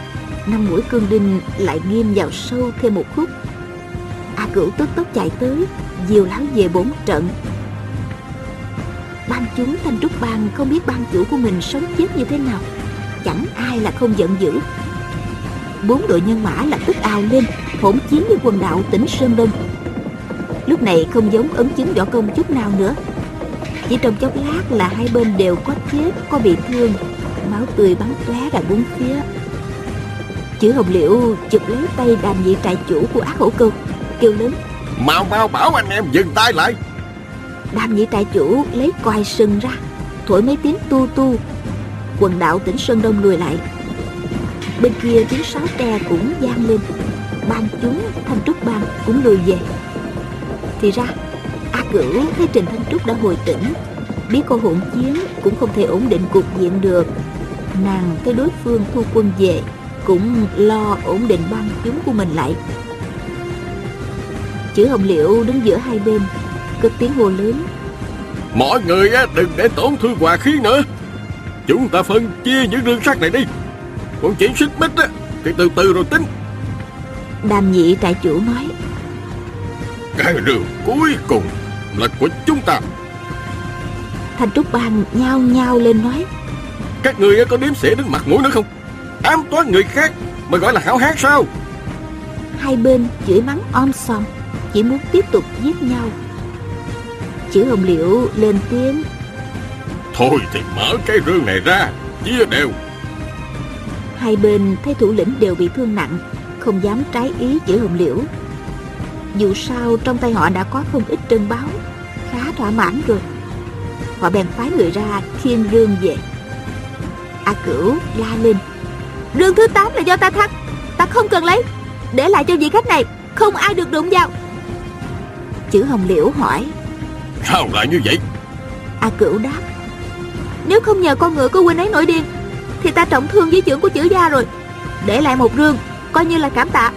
năm mũi cương đinh lại nghiêm vào sâu thêm một khúc. A cửu tức tốc chạy tới diều lão về bốn trận. Ban chúng thanh trúc bang không biết ban chủ của mình sống chết như thế nào, chẳng ai là không giận dữ. Bốn đội nhân mã lập tức ào lên, hỗn chiến với quần đạo tỉnh sơn đông lúc này không giống ấn chứng võ công chút nào nữa. Chỉ trong chốc lát là hai bên đều có chết Có bị thương. Máu tươi bắn tóe ra bốn phía. Chữ hồng liễu chụp lấy tay đàm nhị trại chủ của ác hổ câu Kêu lớn. Mau mau bảo anh em dừng tay lại. Đàm nhị trại chủ lấy quai sừng ra Thổi mấy tiếng tu tu. Quần đạo tỉnh Sơn Đông lùi lại. Bên kia tiếng sáo tre cũng vang lên. Ban chúng Thanh Trúc Bang cũng lùi về Thì ra A Cửu thấy Trình Thanh Trúc đã hồi tỉnh. Biết cô hỗn chiến cũng không thể ổn định cục diện được. Nàng thấy đối phương thu quân về Cũng lo ổn định băng chúng của mình lại. Chữ Hồng Liễu đứng giữa hai bên Cất tiếng hô lớn. Mọi người đừng để tổn thương hòa khí nữa. Chúng ta phân chia những đường sắt này đi. Còn chuyện xích mích thì từ từ rồi tính. Đàm nhị trại chủ nói Cái đường cuối cùng là của chúng ta. Thanh Trúc Bang nhao nhao lên nói. Các người có đếm xỉa đến mặt mũi nữa không? Ám toán người khác Mà gọi là hảo hán sao? Hai bên chửi mắng om sòm Chỉ muốn tiếp tục giết nhau. Chữ hồng liễu lên tiếng. Thôi thì mở cái rương này ra Chia đều. Hai bên thấy thủ lĩnh đều bị thương nặng Không dám trái ý chữ hồng liễu Dù sao trong tay họ đã có không ít trân báo. Khá thỏa mãn rồi. Họ bèn phái người ra khiêng rương về. A Cửu la lên. Rương thứ 8 là do ta thắng. Ta không cần lấy. Để lại cho vị khách này. Không ai được đụng vào. Chữ hồng liễu hỏi. Sao lại như vậy? A Cửu đáp. Nếu không nhờ con ngựa của huynh ấy nổi điên Thì ta trọng thương với trưởng của chữ gia rồi. Để lại một rương Coi như là cảm tạ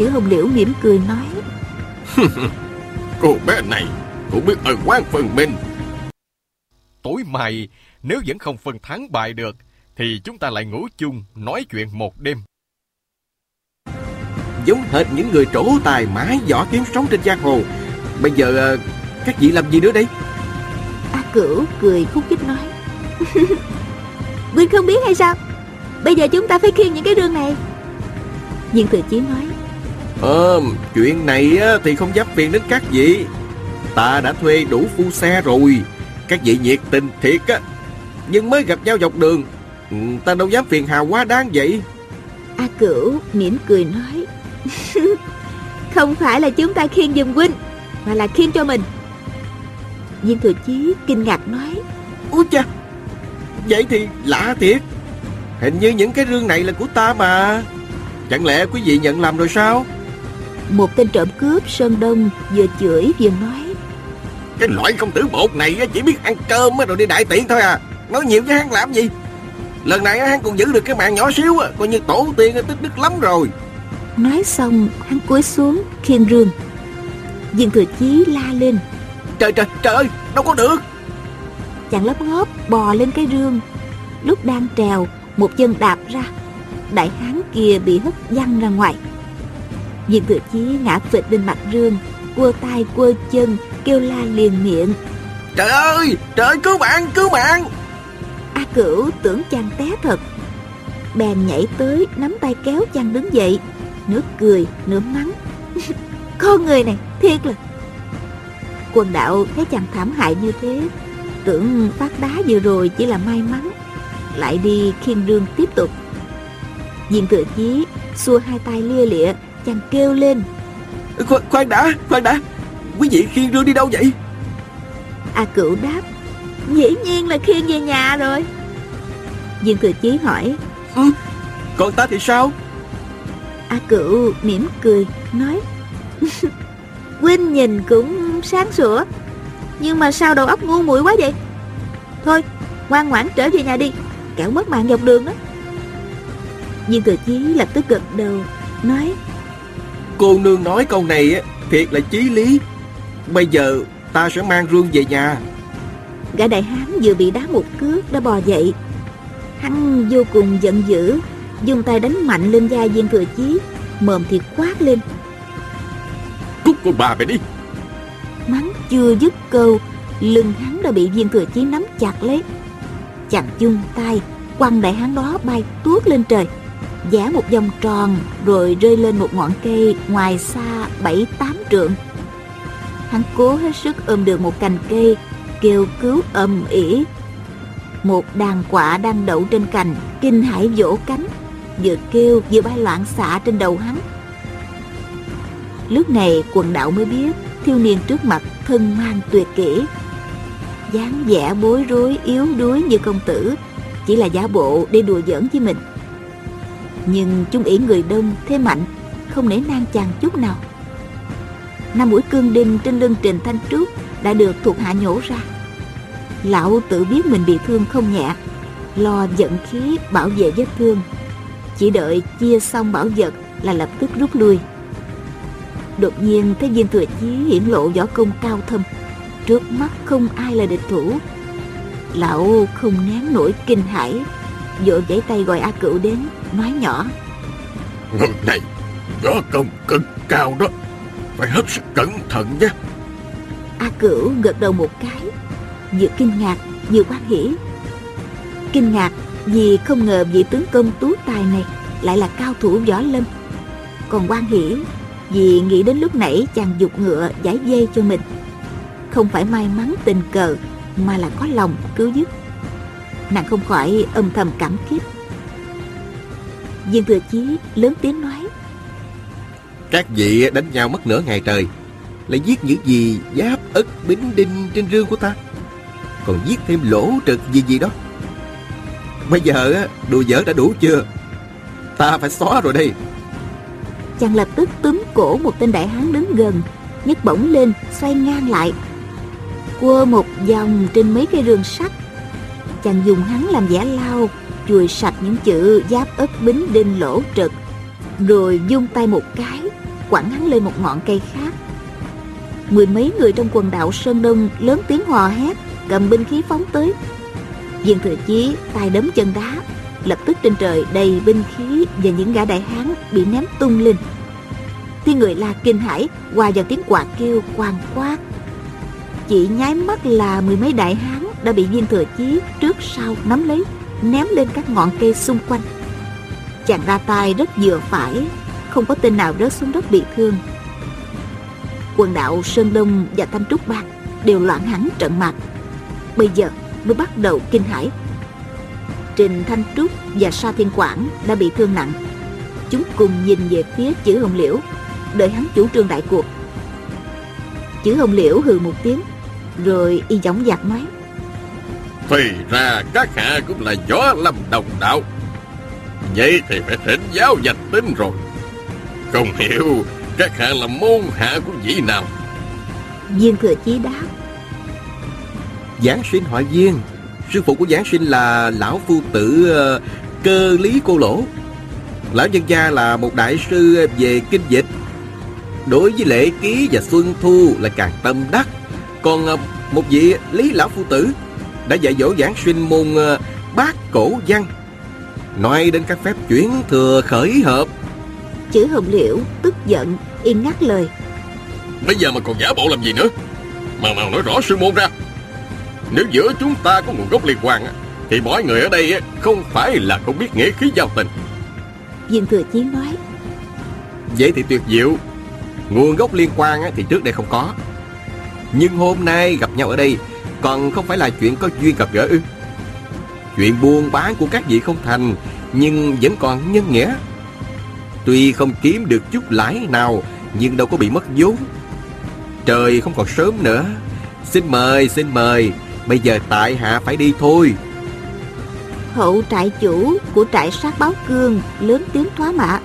Chữ hồng liễu mỉm cười nói. Cô bé này cũng biết ơn quan phần mình. Tối mai nếu vẫn không phân thắng bại được Thì chúng ta lại ngủ chung nói chuyện một đêm. Giống hệt những người trổ tài mái võ kiếm sống trên giang hồ. Bây giờ ờ, các vị làm gì nữa đây? A Cửu cười khúc khích nói. Huynh không biết hay sao? Bây giờ chúng ta phải khiêng những cái rương này. Viên Thừa Chí nói Ờ, chuyện này thì không dám phiền đến các vị. Ta đã thuê đủ phu xe rồi. Các vị nhiệt tình thiệt á. Nhưng mới gặp nhau dọc đường ừ, Ta đâu dám phiền hà quá đáng vậy. A Cửu mỉm cười nói Không phải là chúng ta khiêng giùm huynh Mà là khiêng cho mình. Viên Thừa Chí kinh ngạc nói Úi cha Vậy thì lạ thiệt. Hình như những cái rương này là của ta mà. Chẳng lẽ quý vị nhận làm rồi sao Một tên trộm cướp Sơn Đông vừa chửi vừa nói. Cái loại công tử bột này chỉ biết ăn cơm rồi đi đại tiện thôi à. Nói nhiều với hắn làm gì? Lần này hắn còn giữ được cái mạng nhỏ xíu Coi như tổ tiên tích đức lắm rồi. Nói xong hắn cúi xuống khiêng rương. Viên Thừa Chí la lên. Trời trời trời ơi Đâu có được. Chàng lấp ngóp bò lên cái rương. Lúc đang trèo Một chân đạp ra. Đại hán kia bị hất văng ra ngoài Viên Thừa Chí ngã phịch lên mặt rương Quơ tay quơ chân Kêu la liền miệng. Trời ơi! Trời ơi cứu bạn cứu bạn A Cửu tưởng chàng té thật. Bèn nhảy tới nắm tay kéo chàng đứng dậy. Nửa cười nửa mắng. Con người này thiệt là. Quần đạo thấy chàng thảm hại như thế Tưởng phát đá vừa rồi chỉ là may mắn Lại đi khiên rương tiếp tục. Viên thừa chí xua hai tay lia lịa Chàng kêu lên. Khoan, khoan đã khoan đã. Quý vị khiên rương đi đâu vậy? A cửu đáp Dĩ nhiên là khiêng về nhà rồi. Viên thừa chí hỏi ừ, Còn ta thì sao? A cửu mỉm cười Nói Huynh nhìn cũng sáng sủa Nhưng mà sao đầu óc ngu muội quá vậy? Thôi ngoan ngoãn trở về nhà đi Kẻo mất mạng dọc đường đó Viên thừa chí lập tức gật đầu Nói Cô nương nói câu này thiệt là chí lý. Bây giờ ta sẽ mang rương về nhà. Gã đại hán vừa bị đá một cước đã bò dậy. Hắn vô cùng giận dữ Dùng tay đánh mạnh lên vai viên thừa chí Mồm thì quát lên. Cút con bà mày đi. Mắng chưa dứt câu Lưng hắn đã bị viên thừa chí nắm chặt lấy. Chàng chung tay Quăng đại hán đó bay tuốt lên trời Giả một vòng tròn Rồi rơi lên một ngọn cây Ngoài xa bảy tám trượng. Hắn cố hết sức ôm được một cành cây, kêu cứu ầm ĩ. Một đàn quạ đang đậu trên cành, kinh hãi vỗ cánh, vừa kêu vừa bay loạn xạ trên đầu hắn. Lúc này quần đạo mới biết, thiếu niên trước mặt thân mang tuyệt kỹ. Dáng vẻ bối rối, yếu đuối như công tử, chỉ là giả bộ để đùa giỡn với mình nhưng chung ý người đông thế mạnh, không nể nang chàng chút nào. Năm mũi cương đinh trên lưng trình thanh trúc đã được thuộc hạ nhổ ra. Lão tự biết mình bị thương không nhẹ, lo giận khí bảo vệ vết thương. Chỉ đợi chia xong bảo vật là lập tức rút lui. Đột nhiên thấy viên thừa chí hiển lộ võ công cao thâm, trước mắt không ai là địch thủ. Lão không nén nổi kinh hãi vội vẫy tay gọi a cựu đến nói nhỏ. Người này võ công cực cao đó. Phải hết sức cẩn thận nhé. A cửu gật đầu một cái vừa kinh ngạc vừa quan hỉ. Kinh ngạc vì không ngờ vị tướng công tú tài này lại là cao thủ võ lâm. Còn quan hỉ vì nghĩ đến lúc nãy chàng dục ngựa giải dây cho mình. Không phải may mắn tình cờ mà là có lòng cứu giúp nàng không khỏi âm thầm cảm kích. Viên thừa chí lớn tiếng nói các vị đánh nhau mất nửa ngày trời lại giết những gì giáp ất bính đinh trên rương của ta. Còn giết thêm lỗ trực gì gì đó. Bây giờ đùa giỡn đã đủ chưa? Ta phải xóa rồi đây. Chàng lập tức túm cổ một tên đại hán đứng gần nhấc bổng lên xoay ngang lại. Quơ một vòng trên mấy cây rương sắt chàng dùng hắn làm giả lao chùi sạch những chữ giáp ất bính đinh lỗ trực, rồi dung tay một cái, quẳng hắn lên một ngọn cây khác. Mười mấy người trong quần đạo sơn đông lớn tiếng hò hét, cầm binh khí phóng tới. Viên thừa chí tay đấm chân đá, lập tức trên trời đầy binh khí và những gã đại hán bị ném tung lên. Thiên người la kinh hãi hòa vào tiếng quạt kêu quàng quát, chỉ nháy mắt là mười mấy đại hán đã bị viên thừa chí trước sau nắm lấy, ném lên các ngọn cây xung quanh. Chàng ra tay rất vừa phải, không có tên nào rớt xuống đất bị thương. Quần đạo sơn đông và thanh trúc bang đều loạn hẳn trận mặt bây giờ mới bắt đầu kinh hãi. Trình thanh trúc và sa thiên quảng đã bị thương nặng. Chúng cùng nhìn về phía chữ hồng liễu, đợi hắn chủ trương đại cuộc. Chữ hồng liễu hừ một tiếng, rồi y giọng giặc nói thì ra các hạ cũng là gió lâm đồng đạo. Vậy thì phải thỉnh giáo danh tính rồi. Không hiểu các hạ là môn hạ của vị nào. Viên thừa chí đáp. Giáng sinh họ viên. Sư phụ của giáng sinh là lão phu tử uh, cơ lý cô lỗ. Lão nhân gia là một đại sư về kinh dịch. Đối với lễ ký và xuân thu là càng tâm đắc. Còn uh, một vị lý lão phu tử đã dạy dỗ giảng sinh môn uh, bát cổ văn. Nói đến các phép chuyển thừa khởi hợp. Chữ hồng liễu tức giận im ngắt lời. Bây giờ mà còn giả bộ làm gì nữa? Mà mau nói rõ sư môn ra. Nếu giữa chúng ta có nguồn gốc liên quan thì mọi người ở đây không phải là không biết nghĩa khí giao tình. Viên thừa chí nói vậy thì tuyệt diệu. Nguồn gốc liên quan thì trước đây không có. Nhưng hôm nay gặp nhau ở đây còn không phải là chuyện có duyên gặp gỡ ư? Chuyện buôn bán của các vị không thành nhưng vẫn còn nhân nghĩa. Tuy không kiếm được chút lãi nào Nhưng đâu có bị mất vốn. Trời không còn sớm nữa. Xin mời, xin mời. Bây giờ tại hạ phải đi thôi. Hậu trại chủ của trại sát báo cương Lớn tiếng thoá mạ.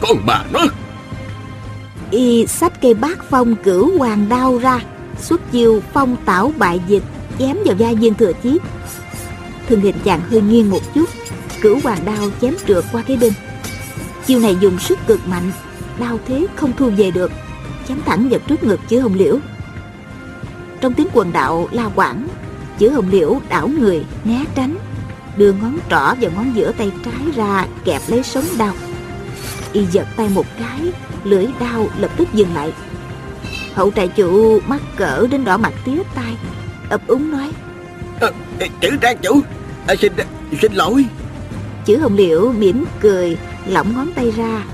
Con bà nó! Y xách cây bát phong cửu hoàng đao ra Xuất chiêu phong tảo bại dịch, Chém vào vai viên thừa chí Thân hình chàng hơi nghiêng một chút, Cửu hoàng đao chém trượt qua cái đinh. Chiêu này dùng sức cực mạnh, đao thế không thu về được, chém thẳng vào trước ngực chữ hồng liễu. Trong tiếng quần đạo la quảng chữ hồng liễu đảo người, né tránh, đưa ngón trỏ và ngón giữa tay trái ra, kẹp lấy sống đao. Y giật tay một cái, lưỡi đao lập tức dừng lại hậu trại chủ mắc cỡ đến đỏ mặt tía tai ấp úng nói. À, chữ trang chủ à, xin xin lỗi. Chữ hồng liễu mỉm cười lỏng ngón tay ra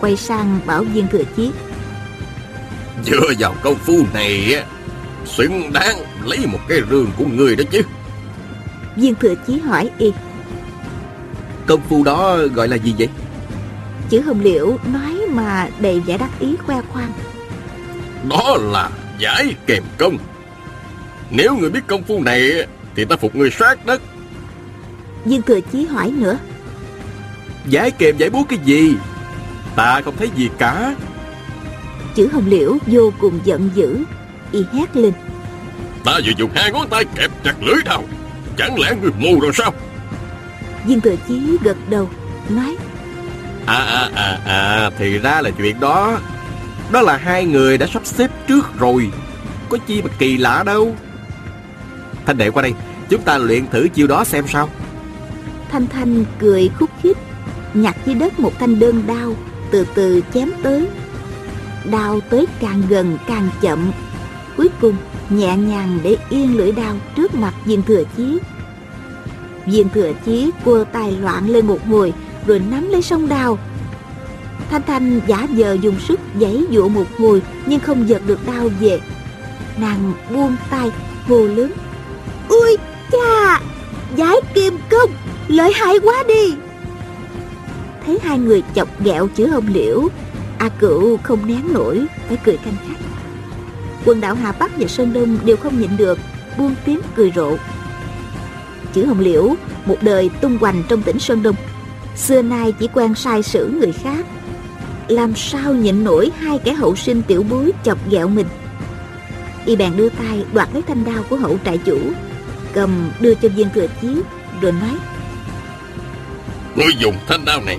quay sang bảo viên thừa chí. Dựa vào công phu này Xứng đáng lấy một cái rương của người đó chứ. Viên thừa chí hỏi y. Công phu đó gọi là gì vậy? Chữ hồng liễu nói mà đầy vẻ đắc ý khoe khoang Đó là giải kèm công. Nếu người biết công phu này Thì ta phục người sát đất. Viên thừa chí hỏi nữa. Giải kèm giải búa cái gì? Ta không thấy gì cả. Chữ hồng liễu vô cùng giận dữ Y hét lên. Ta vừa dùng hai ngón tay kẹp chặt lưỡi đao Chẳng lẽ người mù rồi sao? Viên thừa chí gật đầu Nói. À à à à Thì ra là chuyện đó đó là hai người đã sắp xếp trước rồi. Có chi mà kỳ lạ đâu. Thanh đệ qua đây, Chúng ta luyện thử chiêu đó xem sao. Thanh Thanh cười khúc khích, Nhặt dưới đất một thanh đơn đao, Từ từ chém tới. Đao tới càng gần càng chậm. Cuối cùng, nhẹ nhàng để yên lưỡi đao trước mặt viên thừa chí. Viên thừa chí quơ tay loạn lên một hồi, rồi nắm lấy sông đao thanh thanh giả vờ dùng sức giãy dụa một hồi nhưng không giật được đau về. Nàng buông tay hồ lớn. Ui cha! Giải kim công lợi hại quá đi! Thấy hai người chọc ghẹo chữ hồng liễu, a cửu không nén nổi, phải cười canh khách. Quần đảo hà bắc và sơn đông đều không nhịn được, buông tiếng cười rộ. Chữ hồng liễu, một đời tung hoành trong tỉnh sơn đông. Xưa nay chỉ quen sai sử người khác làm sao nhịn nổi hai kẻ hậu sinh tiểu bối chọc ghẹo mình. Y bèn đưa tay đoạt lấy thanh đao của hậu trại chủ cầm đưa cho viên thừa chí rồi nói Ngươi dùng thanh đao này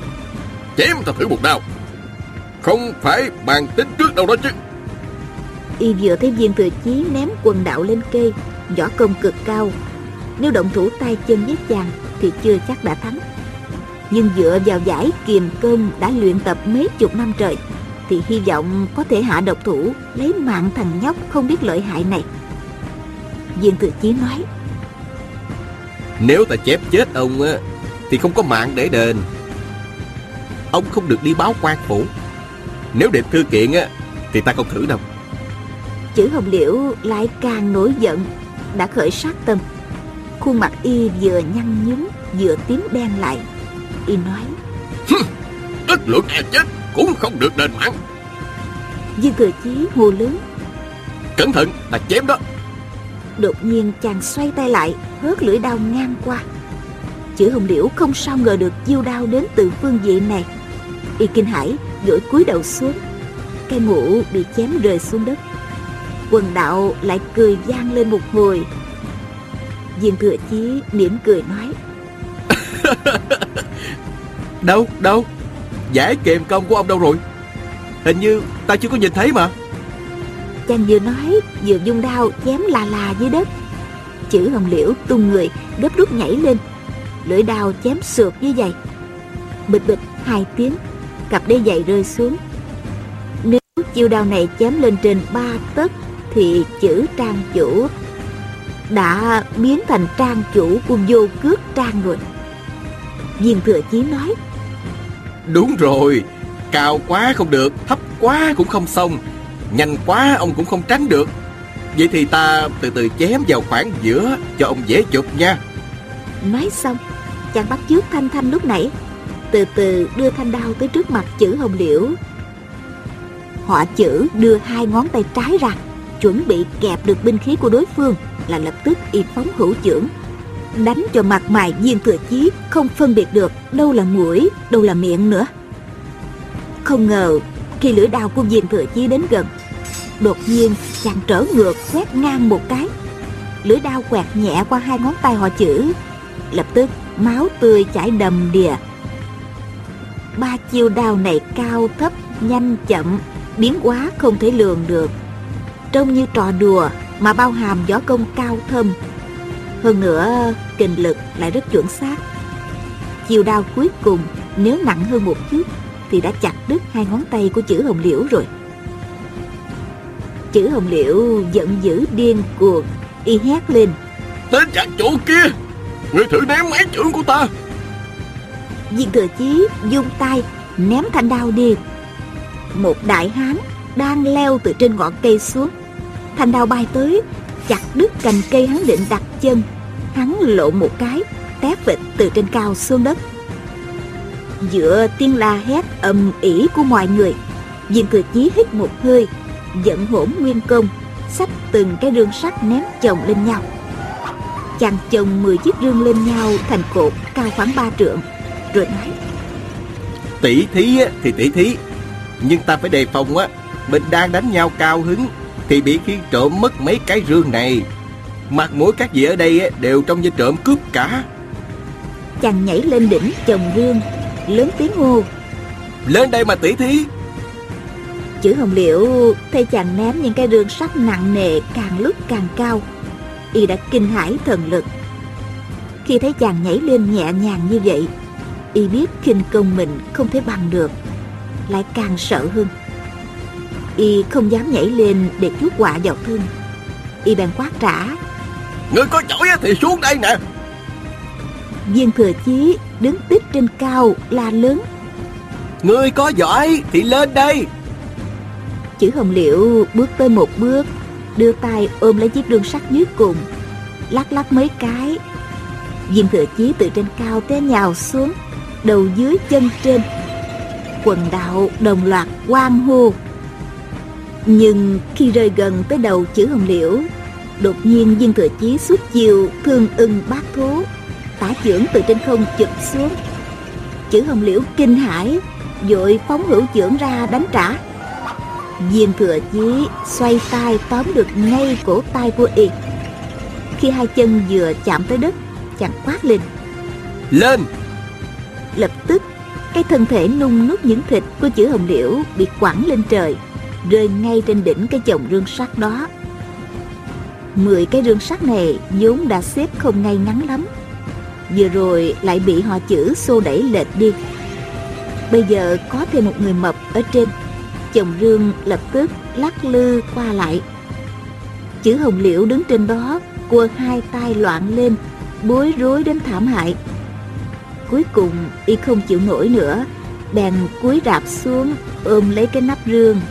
Chém ta thử một đao. Không phải bàn tính trước đâu đó chứ. Y vừa thấy viên thừa chí ném quần đạo lên cây võ công cực cao nếu động thủ tay chân với chàng thì chưa chắc đã thắng nhưng dựa vào giải kiềm cơm đã luyện tập mấy chục năm trời thì hy vọng có thể hạ độc thủ lấy mạng thằng nhóc không biết lợi hại này. Viên thừa chí nói. Nếu ta chép chết ông á Thì không có mạng để đền. Ông không được đi báo quan phủ. Nếu đẹp thư kiện á Thì ta không thử đâu. Chữ hồng liễu lại càng nổi giận đã khởi sát tâm. Khuôn mặt y vừa nhăn nhúm vừa tím đen lại y nói. Đất lượng e chết Cũng không được đền mạng. Viên thừa chí hô lớn. Cẩn thận ta chém đó. Đột nhiên chàng xoay tay lại hớt lưỡi đao ngang qua. Chữ hồng liễu không sao ngờ được chiêu đao đến từ phương diện này. Y kinh hãi vội cúi đầu xuống. Cây mũ bị chém rơi xuống đất. Quần đạo lại cười vang lên một hồi. Viên thừa chí mỉm cười nói Đâu đâu? Giải kiềm công của ông đâu rồi? Hình như ta chưa có nhìn thấy mà. Chàng vừa nói, vừa dung đao chém là là dưới đất. Chữ hồng liễu tung người, gấp rút nhảy lên. Lưỡi đao chém sượt dưới vậy. Bịch bịch, hai tiếng, cặp đế giày rơi xuống. Nếu chiêu đao này chém lên trên ba tấc, thì chữ trang chủ đã biến thành trang chủ của vô cước trang rồi. Viên thừa chí nói Đúng rồi, Cao quá không được, Thấp quá cũng không xong. Nhanh quá ông cũng không tránh được. Vậy thì ta từ từ chém vào khoảng giữa Cho ông dễ chụp nha. Nói xong, chàng bắt chước thanh thanh lúc nãy. Từ từ đưa thanh đao tới trước mặt chữ hồng liễu. Họ chữ đưa hai ngón tay trái ra, chuẩn bị kẹp được binh khí của đối phương, là lập tức y phóng hữu chưởng đánh cho mặt mày viên thừa chí, không phân biệt được đâu là mũi, đâu là miệng nữa. Không ngờ, khi lưỡi đao của viên thừa chí đến gần, đột nhiên chàng trở ngược quét ngang một cái. Lưỡi đao quẹt nhẹ qua hai ngón tay họ chữ, lập tức máu tươi chảy đầm đìa. Ba chiêu đao này cao thấp, nhanh chậm, biến quá không thể lường được. Trông như trò đùa mà bao hàm võ công cao thâm hơn nữa kình lực lại rất chuẩn xác. Chiêu đao cuối cùng nếu nặng hơn một chút thì đã chặt đứt hai ngón tay của chữ hồng liễu rồi. Chữ hồng liễu giận dữ điên cuồng y hét lên. Tên chặt chủ kia Ngươi thử ném mấy chưởng của ta. Viên thừa chí dung tay ném thanh đao đi. Một đại hán đang leo từ trên ngọn cây xuống. Thanh đao bay tới Chặt đứt cành cây hắn định đặt chân Hắn lộ một cái, Té vịt từ trên cao xuống đất. Giữa tiếng la hét ầm ỉ của mọi người, Viên thừa chí hít một hơi Giận hỗn nguyên công, Xách từng cái rương sắt ném chồng lên nhau. Chàng chồng 10 chiếc rương lên nhau thành cột cao khoảng ba trượng, Rồi nói, Tỷ thí thì tỷ thí, Nhưng ta phải đề phòng á Mình đang đánh nhau cao hứng, Thì bị khi trộm mất mấy cái rương này. Mặt mũi các vị ở đây đều trong như trộm cướp cả. Chàng nhảy lên đỉnh chồng rương Lớn tiếng hô. Lên đây mà tỷ thí. Chữ hồng liễu thấy chàng ném những cái rương sắt nặng nề càng lúc càng cao. Y đã kinh hãi thần lực. Khi thấy chàng nhảy lên nhẹ nhàng như vậy Y biết khinh công mình không thể bằng được Lại càng sợ hơn. Y không dám nhảy lên để chuốt quả vào thân. Y bèn quát trả Người có giỏi thì xuống đây nè. Viên thừa chí đứng tích trên cao la lớn. Ngươi có giỏi thì lên đây. Chữ hồng liễu bước tới một bước Đưa tay ôm lấy chiếc rương sắt dưới cùng Lắc lắc mấy cái. Viên thừa chí từ trên cao té nhào xuống Đầu dưới chân trên. Quần đạo đồng loạt quang hô. Nhưng khi rơi gần tới đầu chữ hồng liễu Đột nhiên viên thừa chí xuất chiều Thương ưng bát thú Tả trưởng từ trên không chụp xuống. Chữ hồng liễu kinh hãi Vội phóng hữu trưởng ra đánh trả. Viên thừa chí xoay tay tóm được ngay cổ tay của y Khi hai chân vừa chạm tới đất Chàng quát lên. Lên! Lập tức Cái thân thể nung nút những thịt của chữ hồng liễu Bị quẳng lên trời Rơi ngay trên đỉnh cái chồng rương sắt đó Mười cái rương sắt này vốn đã xếp không ngay ngắn lắm. Vừa rồi lại bị họ chữ xô đẩy lệch đi. Bây giờ có thêm một người mập ở trên. Chồng rương lập tức lắc lư qua lại. Chữ hồng liễu đứng trên đó, cua hai tay loạn lên, bối rối đến thảm hại. Cuối cùng y không chịu nổi nữa, bèn cúi rạp xuống ôm lấy cái nắp rương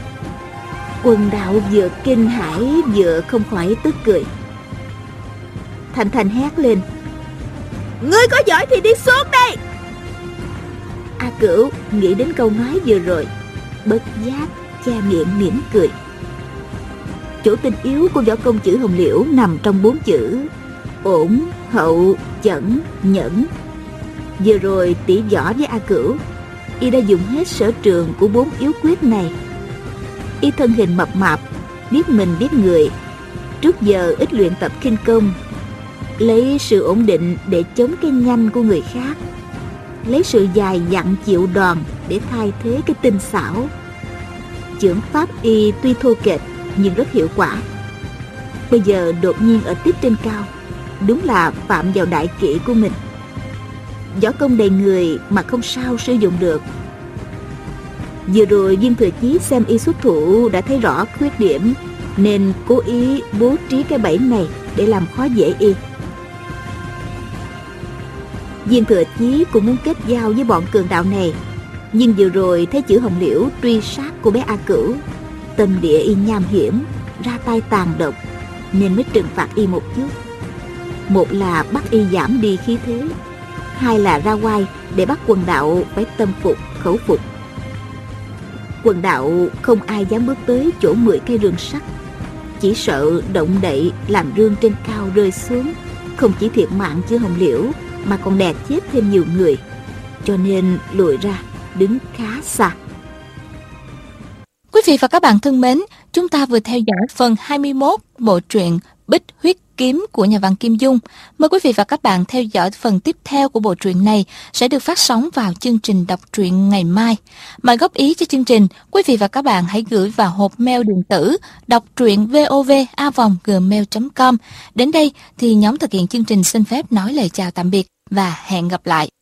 quần đạo vừa kinh hãi vừa không khỏi tức cười. Thành thành hét lên. Ngươi có giỏi thì đi xuống đây. A cửu nghĩ đến câu nói vừa rồi, bất giác che miệng mỉm cười. Chỗ tinh yếu của võ công chữ hồng liễu nằm trong bốn chữ ổn, hậu, chẩn, nhẫn. Vừa rồi tỷ võ với a cửu, y đã dùng hết sở trường của bốn yếu quyết này y thân hình mập mạp, biết mình biết người. Trước giờ ít luyện tập khinh công, lấy sự ổn định để chống cái nhanh của người khác. Lấy sự dài dặn chịu đòn để thay thế cái tinh xảo. Chưởng pháp y tuy thô kệch, nhưng rất hiệu quả. Bây giờ đột nhiên ở tiếp trên cao, đúng là phạm vào đại kỷ của mình. Võ công đầy người mà không sao sử dụng được vừa rồi viên thừa chí xem y xuất thủ đã thấy rõ khuyết điểm nên cố ý bố trí cái bẫy này để làm khó dễ y. Viên thừa chí cũng muốn kết giao với bọn cường đạo này nhưng vừa rồi thấy chữ hồng liễu truy sát cô bé A Cửu Tâm địa y nham hiểm Ra tay tàn độc Nên mới trừng phạt y một chút. Một là bắt y giảm đi khí thế Hai là ra quay để bắt quần đạo phải tâm phục, khẩu phục. Quần đạo không ai dám bước tới chỗ mười cây rương sắt Chỉ sợ động đậy làm rương trên cao rơi xuống Không chỉ thiệt mạng chứ hồng liễu Mà còn đè chết thêm nhiều người Cho nên lùi ra đứng khá xa. Quý vị và các bạn thân mến, chúng ta vừa theo dõi phần 21 bộ truyện Bích Huyết Kiếm của nhà văn Kim Dung. Mời quý vị và các bạn theo dõi phần tiếp theo của bộ truyện này sẽ được phát sóng vào chương trình đọc truyện ngày mai. Mời góp ý cho chương trình, quý vị và các bạn hãy gửi vào hộp mail điện tử đọc truyện vovavonggmail.com. Đến đây thì nhóm thực hiện chương trình xin phép nói lời chào tạm biệt và hẹn gặp lại.